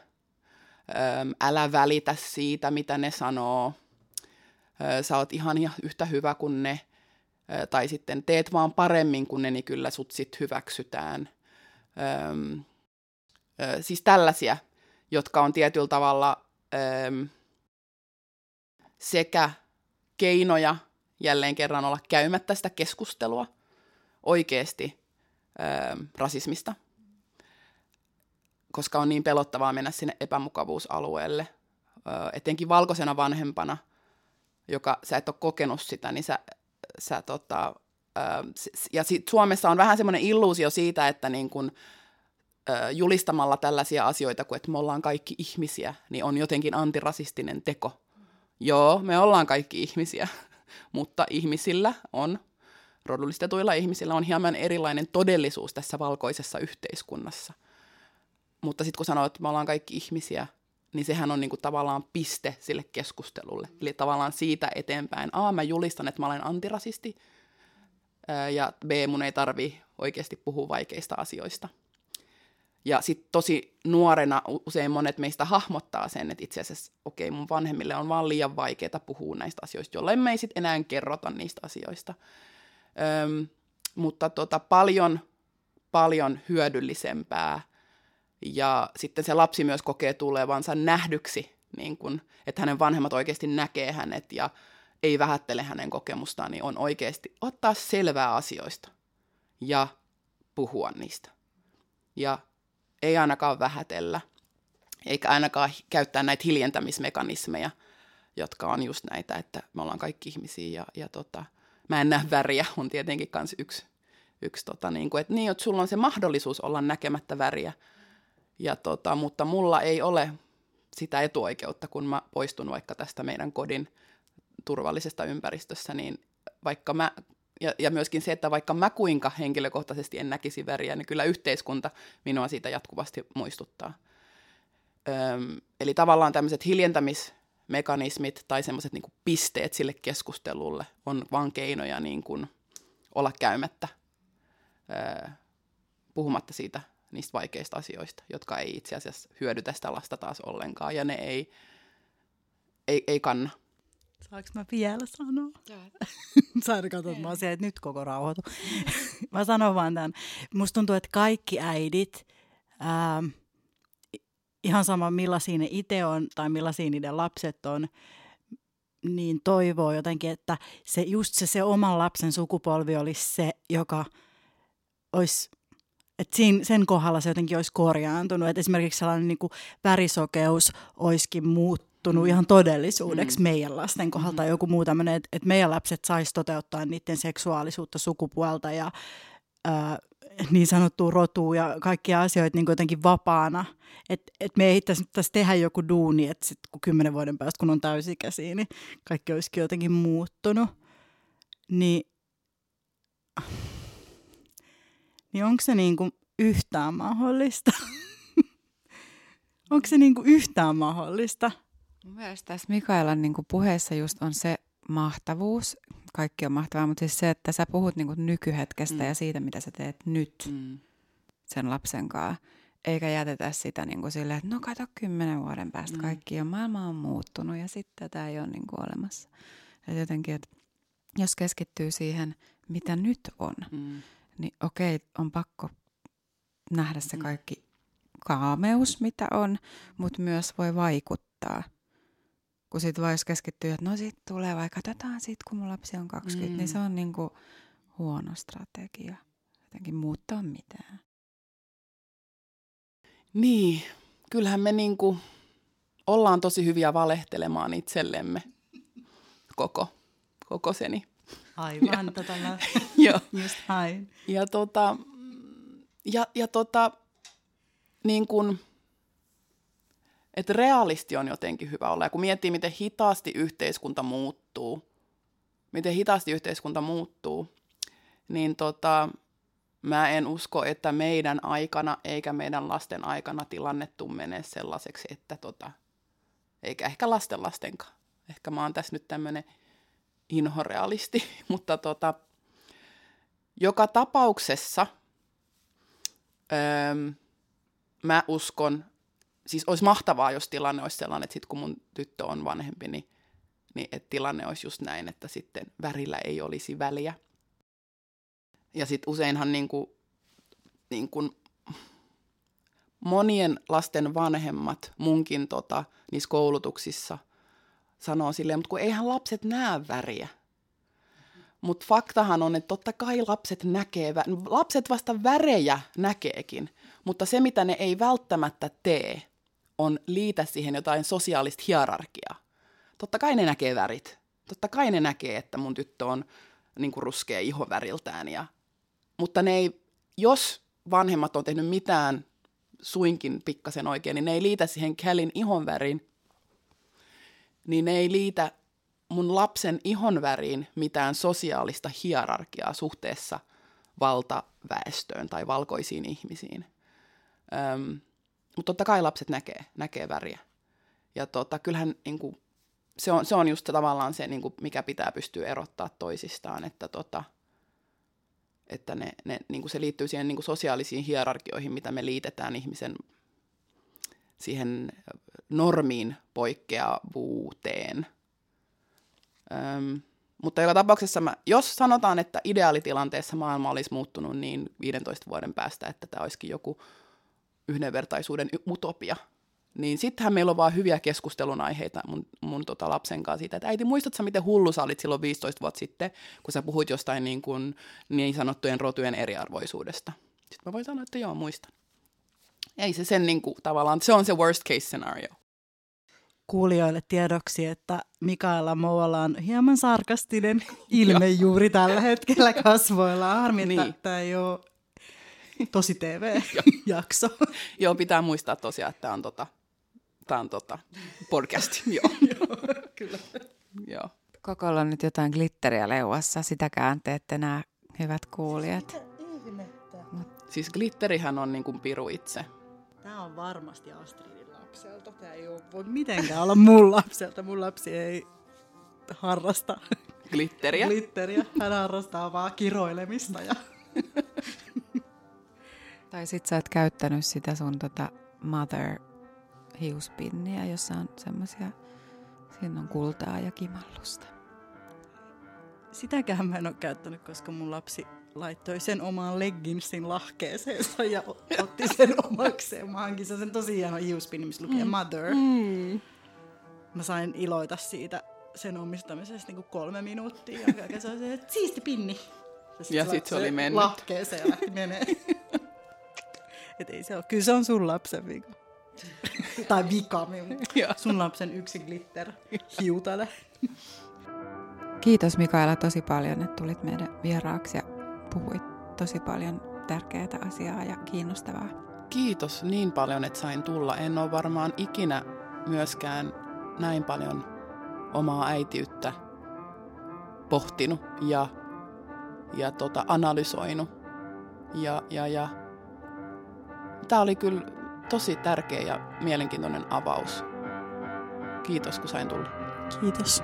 öö, älä välitä siitä, mitä ne sanoo, sä oot ihan yhtä hyvä kuin ne, tai sitten teet vaan paremmin kuin ne, niin kyllä sut sit hyväksytään. Öm, ö, siis tällaisia, jotka on tietyllä tavalla öm, sekä keinoja jälleen kerran olla käymättä sitä keskustelua oikeasti öm, rasismista, koska on niin pelottavaa mennä sinne epämukavuusalueelle, ö, etenkin valkoisena vanhempana – joka sä et ole kokenut sitä, niin sä, sä tota, ja sit Suomessa on vähän semmoinen illuusio siitä, että niin kun, julistamalla tällaisia asioita kuin, että me ollaan kaikki ihmisiä, niin on jotenkin antirasistinen teko. Joo, me ollaan kaikki ihmisiä, mutta ihmisillä on, rodullistetuilla ihmisillä on hieman erilainen todellisuus tässä valkoisessa yhteiskunnassa. Mutta sitten kun sanoo, että me ollaan kaikki ihmisiä, niin sehän on niinku tavallaan piste sille keskustelulle. Eli tavallaan siitä eteenpäin, A, mä julistan, että mä olen antirasisti, ja B, mun ei tarvi oikeasti puhua vaikeista asioista. Ja sitten tosi nuorena usein monet meistä hahmottaa sen, että itse asiassa okei, okay, mun vanhemmille on vaan liian vaikeaa puhua näistä asioista, jollei me ei sitten enää kerrota niistä asioista. Öm, mutta tota, paljon, paljon hyödyllisempää. Ja sitten se lapsi myös kokee tulevansa nähdyksi, niin kun, että hänen vanhemmat oikeasti näkee hänet ja ei vähättele hänen kokemustaan, niin on oikeasti ottaa selvää asioista ja puhua niistä. Ja ei ainakaan vähätellä, eikä ainakaan käyttää näitä hiljentämismekanismeja, jotka on just näitä, että me ollaan kaikki ihmisiä ja, ja tota, mä en näe väriä, on tietenkin myös yksi, yksi tota, niin kuin, että niin, että sulla on se mahdollisuus olla näkemättä väriä, ja tota, mutta mulla ei ole sitä etuoikeutta, kun mä poistun vaikka tästä meidän kodin turvallisesta ympäristössä, niin vaikka mä ja, ja myöskin se, että vaikka mä kuinka henkilökohtaisesti en näkisi väriä, niin kyllä yhteiskunta minua siitä jatkuvasti muistuttaa. Öm, eli tavallaan tämmöiset hiljentämismekanismit tai semmoiset niin pisteet sille keskustelulle on vaan keinoja niin kuin olla käymättä, öö, puhumatta siitä niistä vaikeista asioista, jotka ei itse asiassa hyödytä sitä lasta taas ollenkaan, ja ne ei, ei, ei kanna. Saanko mä vielä sanoa? Saada katsomaan se, että nyt koko rauhoitu. mä sanon vaan tämän. Musta tuntuu, että kaikki äidit, ää, ihan sama millaisia ne itse on tai millaisia niiden lapset on, niin toivoo jotenkin, että se, just se, se oman lapsen sukupolvi olisi se, joka olisi että siinä, sen kohdalla se jotenkin olisi korjaantunut. Että esimerkiksi sellainen niin kuin värisokeus olisikin muuttunut muuttunut ihan todellisuudeksi mm. meidän lasten kohdalta mm. joku muu tämmöinen, että, että meidän lapset sais toteuttaa niiden seksuaalisuutta, sukupuolta ja ää, niin sanottua rotua ja kaikkia asioita niin jotenkin vapaana. Että et me ei tässä tehdä joku duuni, että sitten kun kymmenen vuoden päästä, kun on täysikäisiä, niin kaikki olisikin jotenkin muuttunut. Niin, niin onko se niin kuin yhtään mahdollista? onko se niin kuin yhtään mahdollista? Mun mielestä tässä Mikaelan niin kuin puheessa just on se mahtavuus, kaikki on mahtavaa, mutta siis se, että sä puhut niin kuin nykyhetkestä mm. ja siitä, mitä sä teet nyt mm. sen lapsen kanssa, eikä jätetä sitä niin kuin silleen, että no kato kymmenen vuoden päästä mm. kaikki on, maailma on muuttunut ja sitten tätä ei ole niin kuin olemassa. Et jotenkin, että jos keskittyy siihen, mitä nyt on, mm. Niin okei, on pakko nähdä se mm. kaikki kaameus, mitä on, mutta myös voi vaikuttaa kun sitten vaan jos keskittyy, että no sit tulee vai katsotaan sit, kun mun lapsi on 20, mm. niin se on niinku huono strategia jotenkin muuttaa mitään. Niin, kyllähän me niinku ollaan tosi hyviä valehtelemaan itsellemme koko, koko seni. Aivan, ja, tota mä joo. just hain. Ja tota, ja, ja tota, niin kuin, että realisti on jotenkin hyvä olla. Ja kun miettii, miten hitaasti yhteiskunta muuttuu, miten hitaasti yhteiskunta muuttuu, niin tota, mä en usko, että meidän aikana eikä meidän lasten aikana tilanne menee sellaiseksi, että tota, eikä ehkä lasten lastenkaan. Ehkä mä oon tässä nyt tämmöinen inhorealisti, mutta tota, joka tapauksessa öö, mä uskon, siis olisi mahtavaa, jos tilanne olisi sellainen, että sitten kun mun tyttö on vanhempi, niin, niin että tilanne olisi just näin, että sitten värillä ei olisi väliä. Ja sitten useinhan niin kuin, niin kuin monien lasten vanhemmat munkin tota, niissä koulutuksissa sanoo silleen, mutta kun eihän lapset näe väriä. Mutta faktahan on, että totta kai lapset näkee, lapset vasta värejä näkeekin, mutta se mitä ne ei välttämättä tee, on liitä siihen jotain sosiaalista hierarkiaa. Totta kai ne näkee värit. Totta kai ne näkee, että mun tyttö on niin kuin ruskea ihoväriltään. Ja, mutta ne ei, jos vanhemmat on tehnyt mitään suinkin pikkasen oikein, niin ne ei liitä siihen Kälin ihonväriin, niin ne ei liitä mun lapsen ihonväriin mitään sosiaalista hierarkiaa suhteessa valtaväestöön tai valkoisiin ihmisiin. Öm, mutta totta kai lapset näkee, näkee väriä. ja tota, kyllähän niin kuin, se, on, se on just tavallaan se, niin kuin, mikä pitää pystyä erottaa toisistaan, että, tota, että ne, ne, niin kuin se liittyy siihen niin kuin sosiaalisiin hierarkioihin, mitä me liitetään ihmisen siihen normiin poikkeavuuteen. Öm, mutta joka tapauksessa, mä, jos sanotaan, että ideaalitilanteessa maailma olisi muuttunut niin 15 vuoden päästä, että tämä olisikin joku yhdenvertaisuuden utopia, niin sittenhän meillä on vaan hyviä keskustelun aiheita mun, mun tota lapsen kanssa siitä, että äiti, muistatko miten hullu sä olit silloin 15 vuotta sitten, kun sä puhuit jostain niin, kuin, niin sanottujen rotujen eriarvoisuudesta. Sitten mä voin sanoa, että joo, muistan. Ei se sen niin kuin, tavallaan, se on se worst case scenario kuulijoille tiedoksi, että Mikaela Moualla on hieman sarkastinen ilme juuri tällä hetkellä kasvoilla. Harmi, että niin. tämä ei ole tosi TV-jakso. Joo, pitää muistaa tosiaan, että tämä on, tota, tämä on tota, podcast. Joo. Joo, kyllä. Joo. Kokolla on nyt jotain glitteriä leuassa, sitäkään te ette näe, hyvät kuulijat. Siis glitterihän on niin kuin piru itse. Tämä on varmasti Astridin lapselta. Tämä ei ole, voi mitenkään olla mun lapselta. Mun lapsi ei harrasta glitteriä. glitteriä. Hän harrastaa vaan kiroilemista. Ja... tai sit sä oot käyttänyt sitä sun tota mother hiuspinniä, jossa on semmosia, siinä on kultaa ja kimallusta. Sitäkään mä en ole käyttänyt, koska mun lapsi laittoi sen omaan legginsin lahkeeseensa ja otti sen omakseen. Mä hankin sen tosi hieno hiuspinni, missä lukee mm. Mother. Mm. Mä sain iloita siitä sen omistamisesta niin kuin kolme minuuttia. Ja se oli se, että siisti pinni. Ja sitten sit se oli mennyt. Lahkeeseen ja lähti menee. Et ei se ole. Kyllä se on sun lapsen vika. tai vika. sun lapsen yksi glitter hiutale. Kiitos Mikaela tosi paljon, että tulit meidän vieraaksi ja puhuit tosi paljon tärkeää asiaa ja kiinnostavaa. Kiitos niin paljon, että sain tulla. En ole varmaan ikinä myöskään näin paljon omaa äitiyttä pohtinut ja, ja tota, analysoinut. Ja, ja, ja. Tämä oli kyllä tosi tärkeä ja mielenkiintoinen avaus. Kiitos, kun sain tulla. Kiitos.